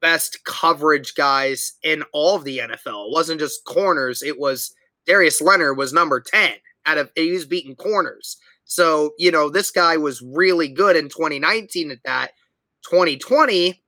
best coverage guys in all of the NFL. It wasn't just corners, it was Darius Leonard was number 10 out of he was beating corners. So, you know, this guy was really good in 2019 at that. 2020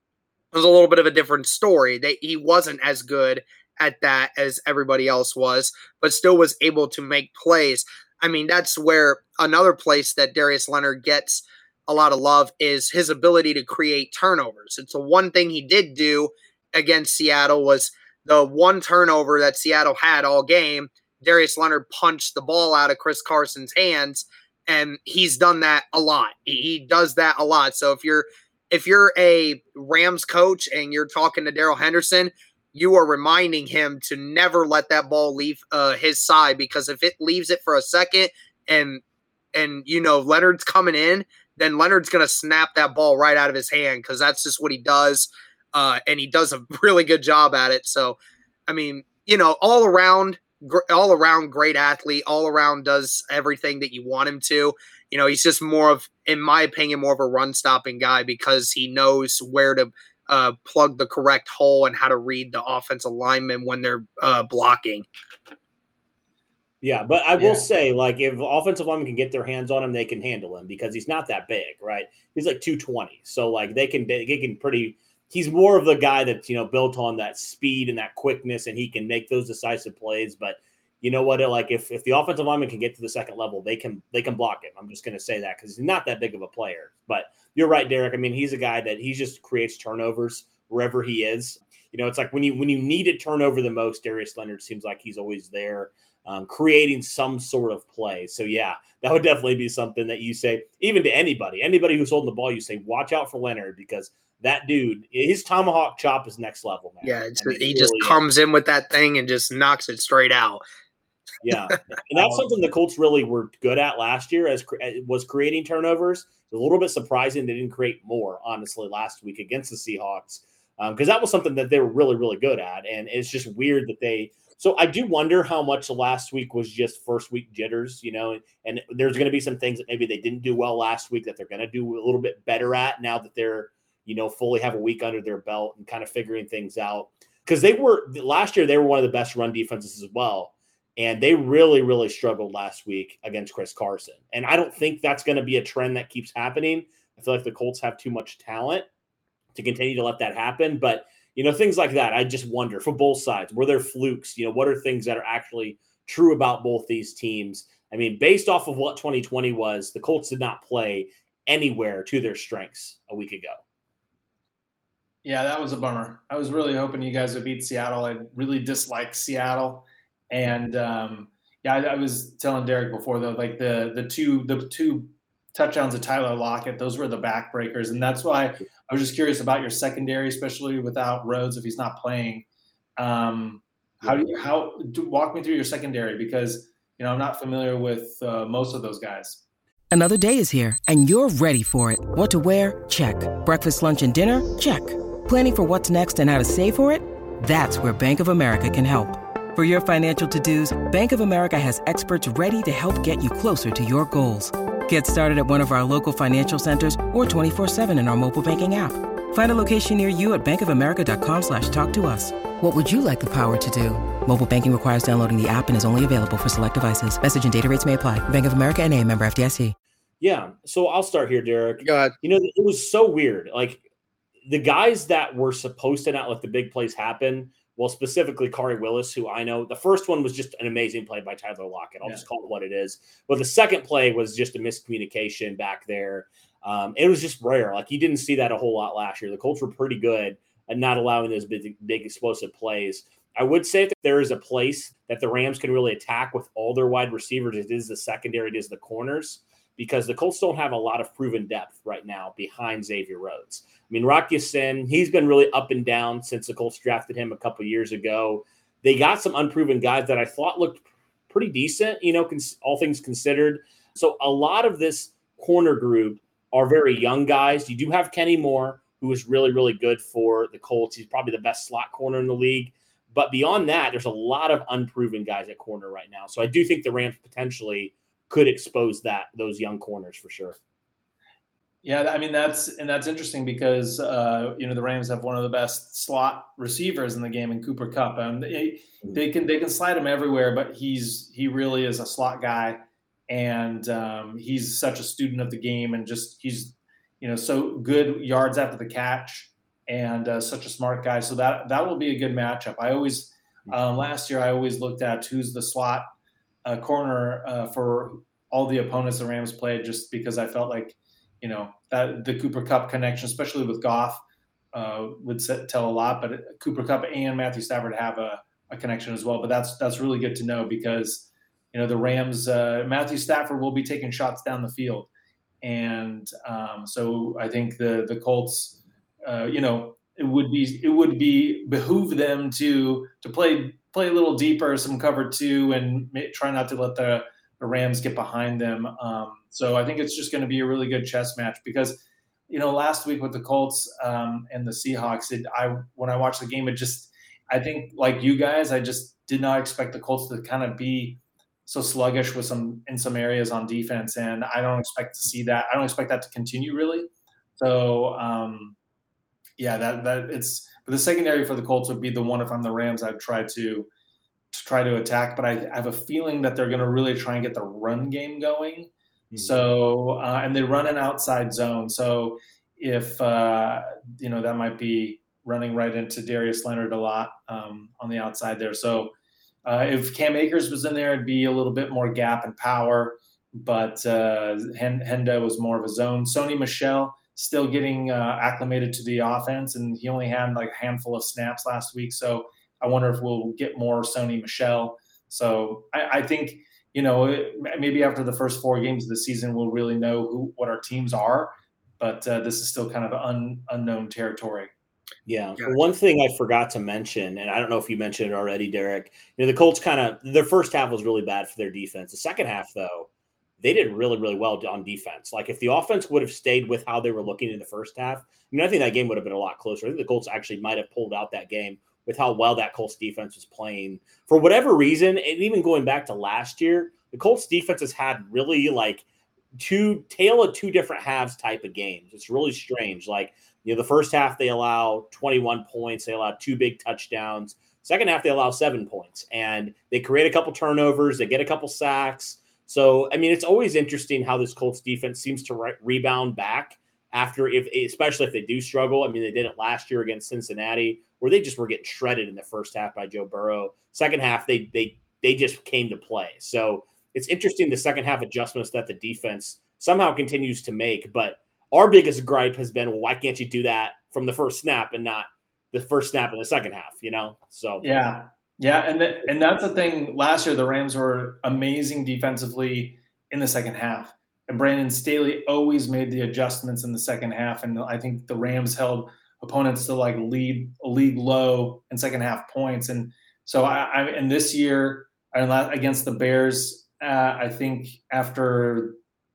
was a little bit of a different story. That he wasn't as good at that as everybody else was, but still was able to make plays. I mean, that's where another place that Darius Leonard gets a lot of love is his ability to create turnovers. It's the one thing he did do against Seattle was the one turnover that Seattle had all game. Darius Leonard punched the ball out of Chris Carson's hands, and he's done that a lot. He, he does that a lot. So if you're if you're a Rams coach and you're talking to Darrell Henderson, you are reminding him to never let that ball leave uh, his side because if it leaves it for a second and and you know Leonard's coming in, then Leonard's to snap that ball right out of his hand because that's just what he does, uh, and he does a really good job at it. So, I mean, you know, all around, all around great athlete, all around does everything that you want him to. You know, he's just more of, in my opinion, more of a run stopping guy because he knows where to uh, plug the correct hole and how to read the offensive lineman when they're uh, blocking. Yeah, but I will yeah. say, like, if offensive linemen can get their hands on him, they can handle him because he's not that big, right? He's like 220. So, like, they can, they can pretty, he's more of the guy that's, you know, built on that speed and that quickness, and he can make those decisive plays. But you know what? Like, if, if the offensive lineman can get to the second level, they can, they can block him. I'm just going to say that because he's not that big of a player. But you're right, Derek. I mean, he's a guy that he just creates turnovers wherever he is. You know, it's like when you when you need a turnover the most, Darius Leonard seems like he's always there um, creating some sort of play. So yeah, that would definitely be something that you say, even to anybody, anybody who's holding the ball, you say, watch out for Leonard because that dude, his tomahawk chop is next level, man. Yeah, I mean, he really just comes in with that thing and just knocks it straight out. Yeah, and that's something the Colts really were good at last year, as was creating turnovers. It's a little bit surprising they didn't create more, honestly, last week against the Seahawks, because um, that was something that they were really, really good at. And it's just weird that they so I do wonder how much last week was just first week jitters, you know, and, and there's going to be some things that maybe they didn't do well last week that they're going to do a little bit better at now that they're, you know, fully have a week under their belt and kind of figuring things out. Because they were last year, they were one of the best run defenses as well. And they really, really struggled last week against Chris Carson. And I don't think that's going to be a trend that keeps happening. I feel like the Colts have too much talent to continue to let that happen. But you know, things like that. I just wonder for both sides, were there flukes? You know, what are things that are actually true about both these teams? I mean, based off of what 2020 was, the Colts did not play anywhere to their strengths a week ago. Yeah, that was a bummer. I was really hoping you guys would beat Seattle. I really dislike Seattle, and um, yeah, I, I, was telling Derek before though, like the the two the two touchdowns of Tyler Lockett, those were the backbreakers, and that's why I was just curious about your secondary, especially without Rhodes if he's not playing. Um, how do you how do, walk me through your secondary because you know I'm not familiar with uh, most of those guys. Another day is here and you're ready for it. What to wear? Check. Breakfast, lunch, and dinner? Check. Planning for what's next and how to save for it? That's where Bank of America can help. For your financial to-dos, Bank of America has experts ready to help get you closer to your goals. Get started at one of our local financial centers or 24-7 in our mobile banking app. Find a location near you at bankofamerica.com slash talk to us. What would you like the power to do? Mobile banking requires downloading the app and is only available for select devices. Message and data rates may apply. Bank of America and a member FDIC. Yeah. So I'll start here, Derek. Go ahead. You know, it was so weird. Like the guys that were supposed to not let the big plays happen well, specifically Khari Willis, who I know the first one was just an amazing play by Tyler Lockett. I'll yeah. just call it what it is. But the second play was just a miscommunication back there. Um, it was just rare. Like you didn't see that a whole lot last year. The Colts were pretty good at not allowing those big, big explosive plays. I would say that there is a place that the Rams can really attack with all their wide receivers. It is the secondary, it is the corners because the Colts don't have a lot of proven depth right now behind Xavier Rhodes. I mean, Rock Ya-Sin, he's been really up and down since the Colts drafted him a couple years ago. They got some unproven guys that I thought looked pretty decent, you know, cons- all things considered. So a lot of this corner group are very young guys. You do have Kenny Moore, who is really, really good for the Colts. He's probably the best slot corner in the league. But beyond that, there's a lot of unproven guys at corner right now. So I do think the Rams potentially could expose that those young corners for sure. Yeah, I mean that's and that's interesting because uh, you know the Rams have one of the best slot receivers in the game in Cooper Kupp. and they, they can they can slide him everywhere, but he's he really is a slot guy, and um, he's such a student of the game, and just he's you know so good yards after the catch, and uh, such a smart guy. So that that will be a good matchup. I always um, last year I always looked at who's the slot uh, corner uh, for all the opponents the Rams played, just because I felt like you know that the Cooper Kupp connection, especially with Goff, uh, would set, tell a lot. But Cooper Kupp and Matthew Stafford have a, a, connection as well. But that's that's really good to know because you know the Rams, uh, Matthew Stafford will be taking shots down the field, and um, so I think the the Colts, uh, you know, it would be it would be behoove them to to play play a little deeper, some cover two, and try not to let the the Rams get behind them. Um, so I think it's just going to be a really good chess match because, you know, last week with the Colts um, and the Seahawks, it, I when I watched the game, it just I think like you guys, I just did not expect the Colts to kind of be so sluggish with some in some areas on defense, and I don't expect to see that. I don't expect that to continue really. So um, yeah, that that it's but the secondary for the Colts would be the one if I'm the Rams, I'd try to to try to attack, but I, have a feeling that they're going to really try and get the run game going. Mm-hmm. So, uh, and they run an outside zone. So, if uh, you know, that might be running right into Darius Leonard a lot um, on the outside there. So, uh, if Cam Akers was in there, it'd be a little bit more gap and power. But uh, Henda was more of a zone. Sony Michel still getting uh, acclimated to the offense, and he only had like a handful of snaps last week. So I wonder if we'll get more Sony Michel. So I, I think you know maybe after the first four games of the season we'll really know who what our teams are. But uh, this is still kind of un, unknown territory. Yeah. One thing I forgot to mention, and I don't know if you mentioned it already, Derek. You know, the Colts kind of their first half was really bad for their defense. The second half, though, they did really, really well on defense. Like if the offense would have stayed with how they were looking in the first half, I mean, I think that game would have been a lot closer. I think the Colts actually might have pulled out that game with how well that Colts defense was playing. For whatever reason, and even going back to last year, the Colts defense has had really like two tail of two different halves type of games. It's really strange. Like, you know, the first half they allow 21 points, they allow two big touchdowns. Second half they allow seven points and they create a couple turnovers, they get a couple sacks. So, I mean, it's always interesting how this Colts defense seems to re- rebound back after if especially if they do struggle. I mean, they did it last year against Cincinnati where they just were getting shredded in the first half by Joe Burrow. Second half, they they they just came to play. So it's interesting the second half adjustments that the defense somehow continues to make. But our biggest gripe has been, well, why can't you do that from the first snap and not the first snap in the second half? You know, so yeah, yeah, and and that's the thing. Last year, the Rams were amazing defensively in the second half, and Brandon Staley always made the adjustments in the second half, and I think the Rams held opponents to like lead league low in second half points. And so I, I and this year against the Bears, uh, I think after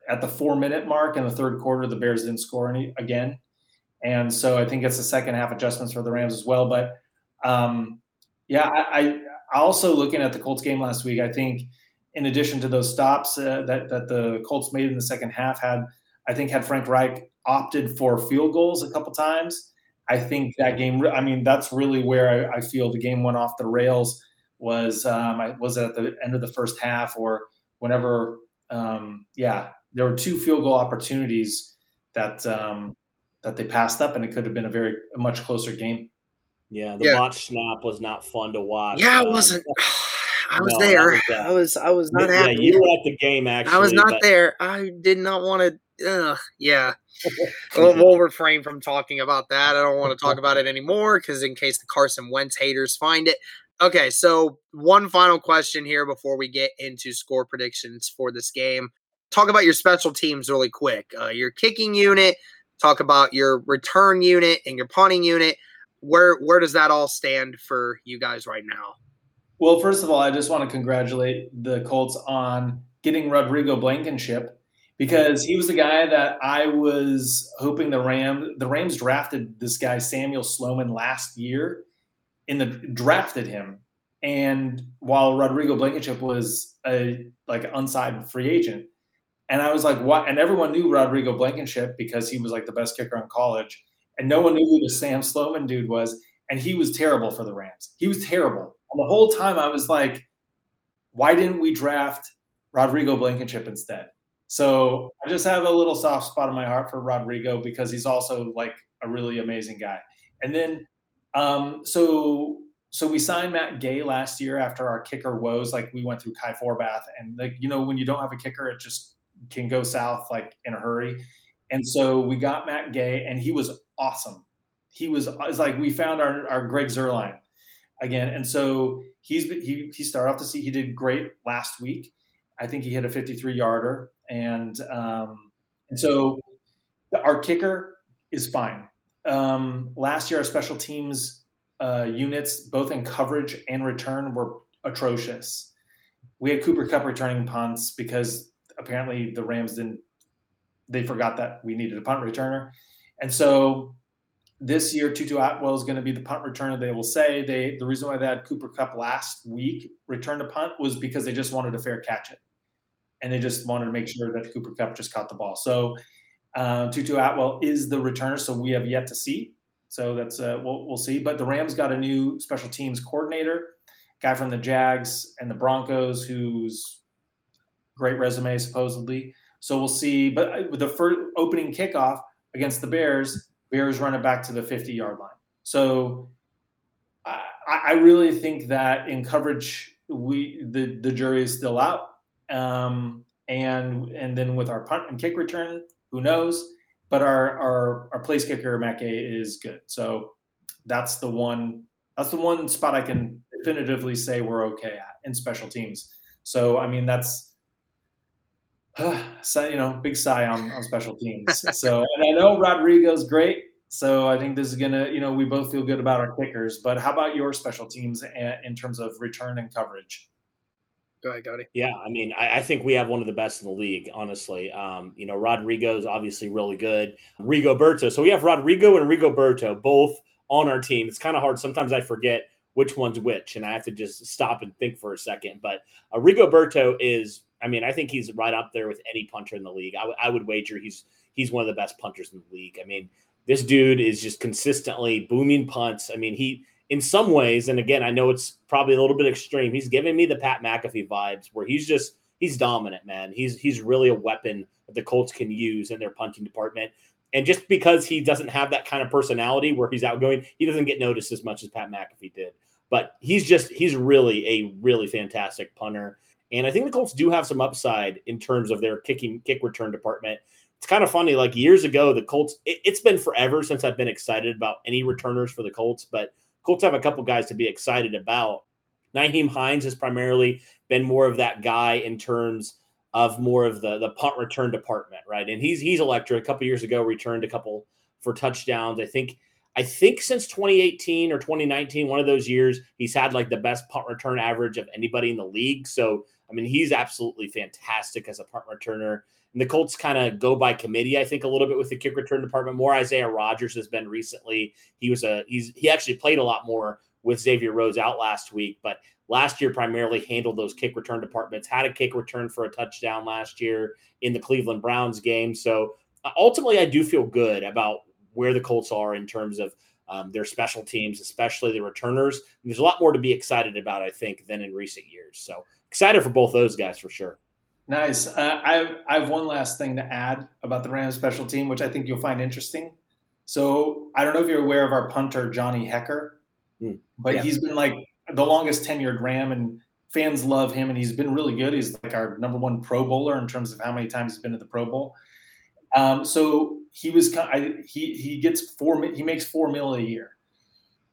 at the four minute mark in the third quarter, the Bears didn't score any again. And so I think it's the second half adjustments for the Rams as well. But um, yeah, I, I also looking at the Colts game last week, I think in addition to those stops uh, that that the Colts made in the second half, had I think had Frank Reich opted for field goals a couple times, I think that game. I mean, that's really where I, I feel the game went off the rails. Was um, I, was it at the end of the first half or whenever? Um, yeah, there were two field goal opportunities that um, that they passed up, and it could have been a very a much closer game. Yeah, the yeah. watch snap was not fun to watch. Yeah, it um, wasn't. I was no, there. Was, uh, I was. I was not yeah, happy. you were at the game. Actually, I was not but, there. I did not want to Ugh, yeah. we'll, we'll, refrain from talking about that. I don't want to talk about it anymore because in case the Carson Wentz haters find it. Okay, so one final question here before we get into score predictions for this game. Talk about your special teams really quick. Uh, your kicking unit. Talk about your return unit and your punting unit. Where where does that all stand for you guys right now? Well, first of all, I just want to congratulate the Colts on getting Rodrigo Blankenship because he was the guy that I was hoping the Ram the Rams drafted this guy Samuel Sloman last year in the drafted him. And while Rodrigo Blankenship was a like unsigned free agent and I was like what and everyone knew Rodrigo Blankenship because he was like the best kicker in college and no one knew who the Sam Sloman dude was and he was terrible for the Rams he was terrible and the whole time I was like why didn't we draft Rodrigo Blankenship instead so I just have a little soft spot in my heart for Rodrigo because he's also like a really amazing guy. And then, um, so so we signed Matt Gay last year after our kicker woes. Like we went through Kai Forbath, and like you know when you don't have a kicker, it just can go south like in a hurry. And so we got Matt Gay, and he was awesome. He was it's like we found our our Greg Zuerlein again, and so he's he he started off the seat. He did great last week. I think he hit a 53 yarder and um, and so our kicker is fine. Um, last year, our special teams uh, units, both in coverage and return, were atrocious. We had Cooper Kupp returning punts because apparently the Rams didn't. They forgot that we needed a punt returner, and so this year Tutu Atwell is going to be the punt returner. They will say they the reason why they had Cooper Kupp last week return a punt was because they just wanted a fair catch it and they just wanted to make sure that Cooper Kupp just caught the ball. So uh, Tutu Atwell is the returner, so we have yet to see. So that's uh, we'll, we'll see. But the Rams got a new special teams coordinator, guy from the Jags and the Broncos, who's great resume supposedly. So we'll see. But with the first opening kickoff against the Bears, Bears run it back to the 50 yard line. So I, I really think that in coverage, we the the jury is still out um, and and then with our punt and kick return, who knows? But our our our place kicker Matt Gay is good. So that's the one that's the one spot I can definitively say we're okay at in special teams. So I mean that's so, you know big sigh on, on special teams. so and I know Rodrigo's great. So I think this is gonna you know we both feel good about our kickers. But how about your special teams in terms of return and coverage? Go ahead, Cody. Yeah, I mean, I, I, think we have one of the best in the league, honestly. Um, you know, Rodrigo's obviously really good. Rigoberto. So we have Rodrigo and Rigoberto both on our team. It's kind of hard. Sometimes I forget which one's which, and I have to just stop and think for a second. But uh, Rigoberto is, I mean, I think he's right up there with any punter in the league. I, w- I would wager he's he's one of the best punters in the league. I mean, this dude is just consistently booming punts. I mean, he in some ways, and again, I know it's probably a little bit extreme. He's giving me the Pat McAfee vibes, where he's just he's dominant, man. He's he's really a weapon that the Colts can use in their punting department. And just because he doesn't have that kind of personality where he's outgoing, he doesn't get noticed as much as Pat McAfee did. But he's just he's really a really fantastic punter. And I think the Colts do have some upside in terms of their kicking kick return department. It's kind of funny. Like years ago, the Colts, it, it's been forever since I've been excited about any returners for the Colts, but Colts have a couple guys to be excited about. Nyheim Hines has primarily been more of that guy in terms of more of the the punt return department, right? And he's he's electric. A couple years ago, returned a couple for touchdowns. I think I think since 2018 or 2019, one of those years, he's had like the best punt return average of anybody in the league. So I mean, he's absolutely fantastic as a punt returner. And the Colts kind of go by committee, I think, a little bit with the kick return department. More Isaiah Rodgers has been recently. He was a he's he actually played a lot more with Xavier Rhodes out last week, but last year primarily handled those kick return departments. Had a kick return for a touchdown last year in the Cleveland Browns game. So uh, ultimately, I do feel good about where the Colts are in terms of um, their special teams, especially the returners. There's a lot more to be excited about, I think, than in recent years. So excited for both those guys for sure. Nice. Uh, I I have one last thing to add about the Rams special team, which I think you'll find interesting. So I don't know if you're aware of our punter Johnny Hekker, mm. but yeah. he's been like the longest tenured Ram, and fans love him, and he's been really good. He's like our number one Pro Bowler in terms of how many times he's been to the Pro Bowl. Um, so he was I, he he gets four he makes four mil a year.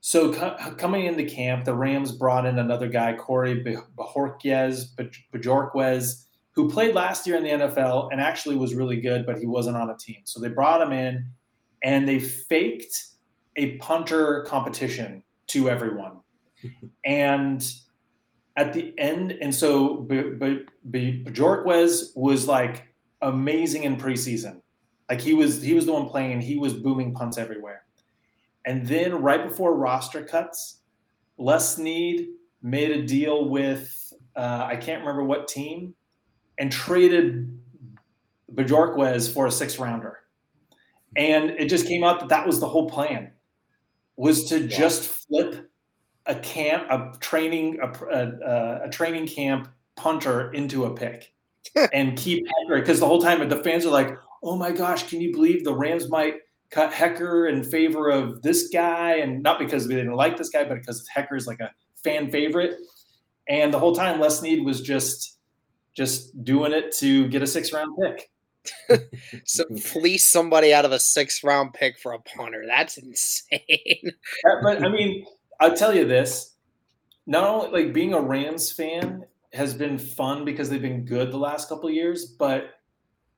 So co- coming into camp, the Rams brought in another guy, Corey Bojorquez, Bajorquez who played last year in the NFL and actually was really good, but he wasn't on a team. So they brought him in and they faked a punter competition to everyone. and at the end, and so B- B- B- Bojorquez was like amazing in preseason. Like he was he was the one playing, he was booming punts everywhere. And then right before roster cuts, Les Snead made a deal with uh, I can't remember what team, and traded Bojorquez for a six rounder. And it just came out that that was the whole plan, was to yeah. just flip a camp, a training, a, a, a training camp punter into a pick, and keep Hekker because the whole time the fans are like, "Oh my gosh, can you believe the Rams might cut Hekker in favor of this guy?" And not because they didn't like this guy, but because Hekker is like a fan favorite. And the whole time, Les Snead was just just doing it to get a six round pick. so fleece somebody out of a six round pick for a punter. That's insane. but I mean, I'll tell you this. Not only like being a Rams fan has been fun because they've been good the last couple of years, but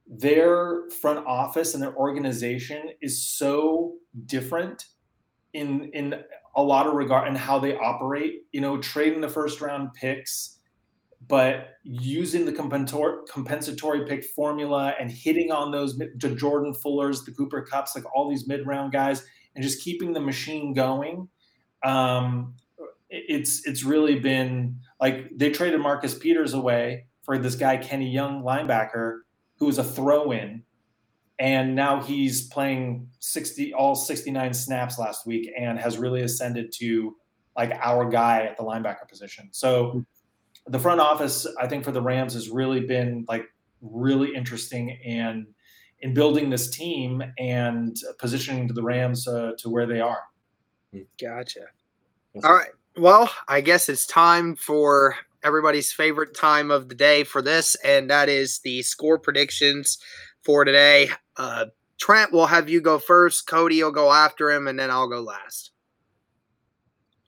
their front office and their organization is so different in in a lot of regard and how they operate. You know, trading the first round picks, but using the compensatory pick formula and hitting on those the Jordan Fullers, the Cooper Kupps, like all these mid round guys, and just keeping the machine going. Um, it's it's really been like they traded Marcus Peters away for this guy Kenny Young linebacker who was a throw in and now he's playing 60 all 69 snaps last week and has really ascended to like our guy at the linebacker position. So the front office I think for the Rams has really been like really interesting and in building this team and positioning the Rams uh, to where they are. Gotcha. All right. Well, I guess it's time for everybody's favorite time of the day for this, and that is the score predictions for today. Uh, Trent, will have you go first. Cody will go after him, and then I'll go last.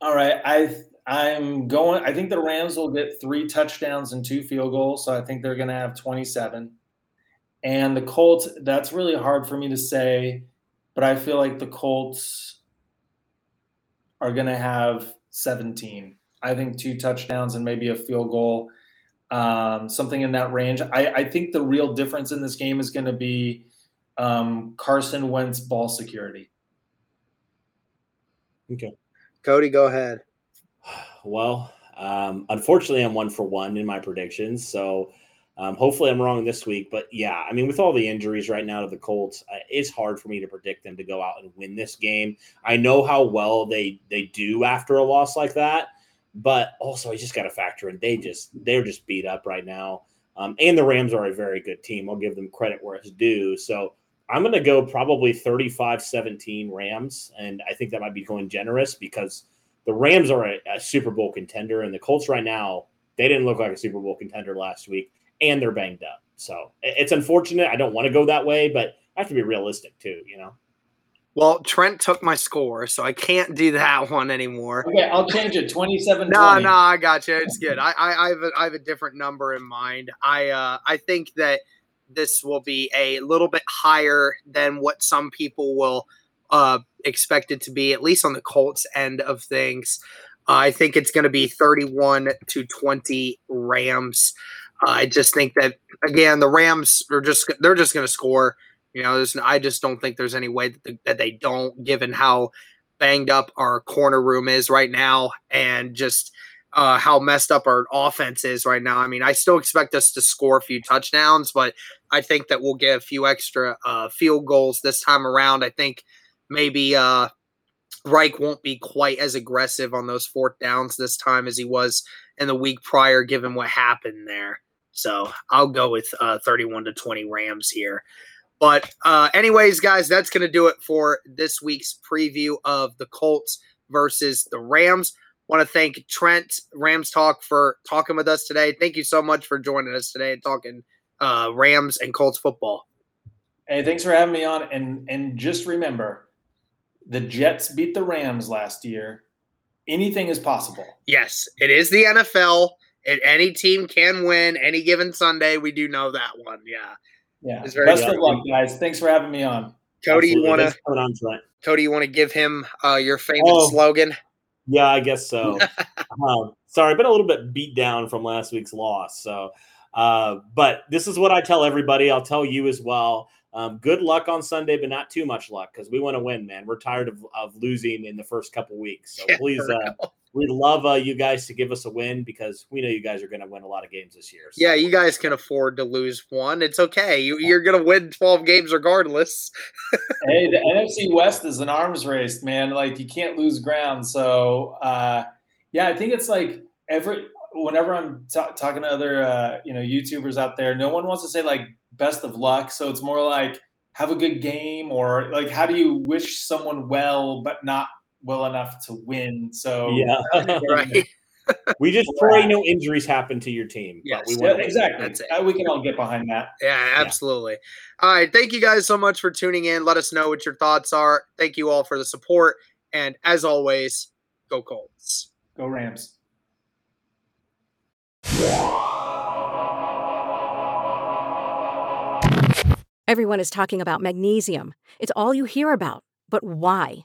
All right. I I'm going. I think the Rams will get three touchdowns and two field goals, so I think they're going to have 27. And the Colts. That's really hard for me to say, but I feel like the Colts are going to have 17. I think two touchdowns and maybe a field goal, um, something in that range. I, I, think the real difference in this game is going to be um, Carson Wentz ball security. Okay. Cody, go ahead. Well, um, unfortunately, I'm one for one in my predictions. So um, hopefully, I'm wrong this week, but yeah, I mean, with all the injuries right now to the Colts, uh, it's hard for me to predict them to go out and win this game. I know how well they they do after a loss like that, but also I just got to factor in they just they're just beat up right now. Um, and the Rams are a very good team. I'll give them credit where it's due. So I'm going to go probably 35 17 Rams. And I think that might be going generous because the Rams are a, a Super Bowl contender, and the Colts right now, they didn't look like a Super Bowl contender last week and they're banged up. So it's unfortunate. I don't want to go that way, but I have to be realistic too, you know? Well, Trent took my score, so I can't do that one anymore. Okay, I'll change it. Twenty-seven. No, no, I got you. It's good. I, I, I, have a, I have a different number in mind. I, uh, I think that this will be a little bit higher than what some people will uh, expect it to be, at least on the Colts end of things. Uh, I think it's going to be thirty-one to twenty Rams. I just think that again, the Rams are just they're just going to score. You know, I just don't think there's any way that, the, that they don't, given how banged up our corner room is right now, and just uh, how messed up our offense is right now. I mean, I still expect us to score a few touchdowns, but I think that we'll get a few extra uh, field goals this time around. I think maybe uh, Reich won't be quite as aggressive on those fourth downs this time as he was in the week prior, given what happened there. So I'll go with uh, 31 to 20 Rams here. But, uh, anyways, guys, that's going to do it for this week's preview of the Colts versus the Rams. Want to thank Trent Rams Talk for talking with us today. Thank you so much for joining us today and talking uh, Rams and Colts football. Hey, thanks for having me on. And and just remember, the Jets beat the Rams last year. Anything is possible. Yes, it is the NFL any team can win any given Sunday. We do know that one. Yeah. Yeah. It's very Best of luck, guys. Thanks for having me on. Cody, Absolutely. you want to Cody, you want to give him uh, your famous oh, slogan? Yeah, I guess so. um, sorry, I've been a little bit beat down from last week's loss. So Uh, but this is what I tell everybody. I'll tell you as well. Um, good luck on Sunday, but not too much luck because we want to win, man. We're tired of, of losing in the first couple weeks. So Yeah, please, uh, we'd love uh, you guys to give us a win because we know you guys are going to win a lot of games this year. So. Yeah, you guys can afford to lose one. It's okay. You, you're going to win 12 games regardless. hey, the NFC West is an arms race, man. Like you can't lose ground. So uh, yeah, I think it's like every whenever I'm ta- talking to other uh, you know YouTubers out there, no one wants to say like best of luck. So it's more like have a good game or like how do you wish someone well but not well enough to win. So Yeah. Right. we just pray no injuries happen to your team. Yes. but we Yeah, exactly. That's it. We can all get behind that. Yeah, absolutely. All right. Thank you guys so much for tuning in. Let us know what your thoughts are. Thank you all for the support. And as always, go Colts. Go Rams. Everyone is talking about magnesium. It's all you hear about. But why?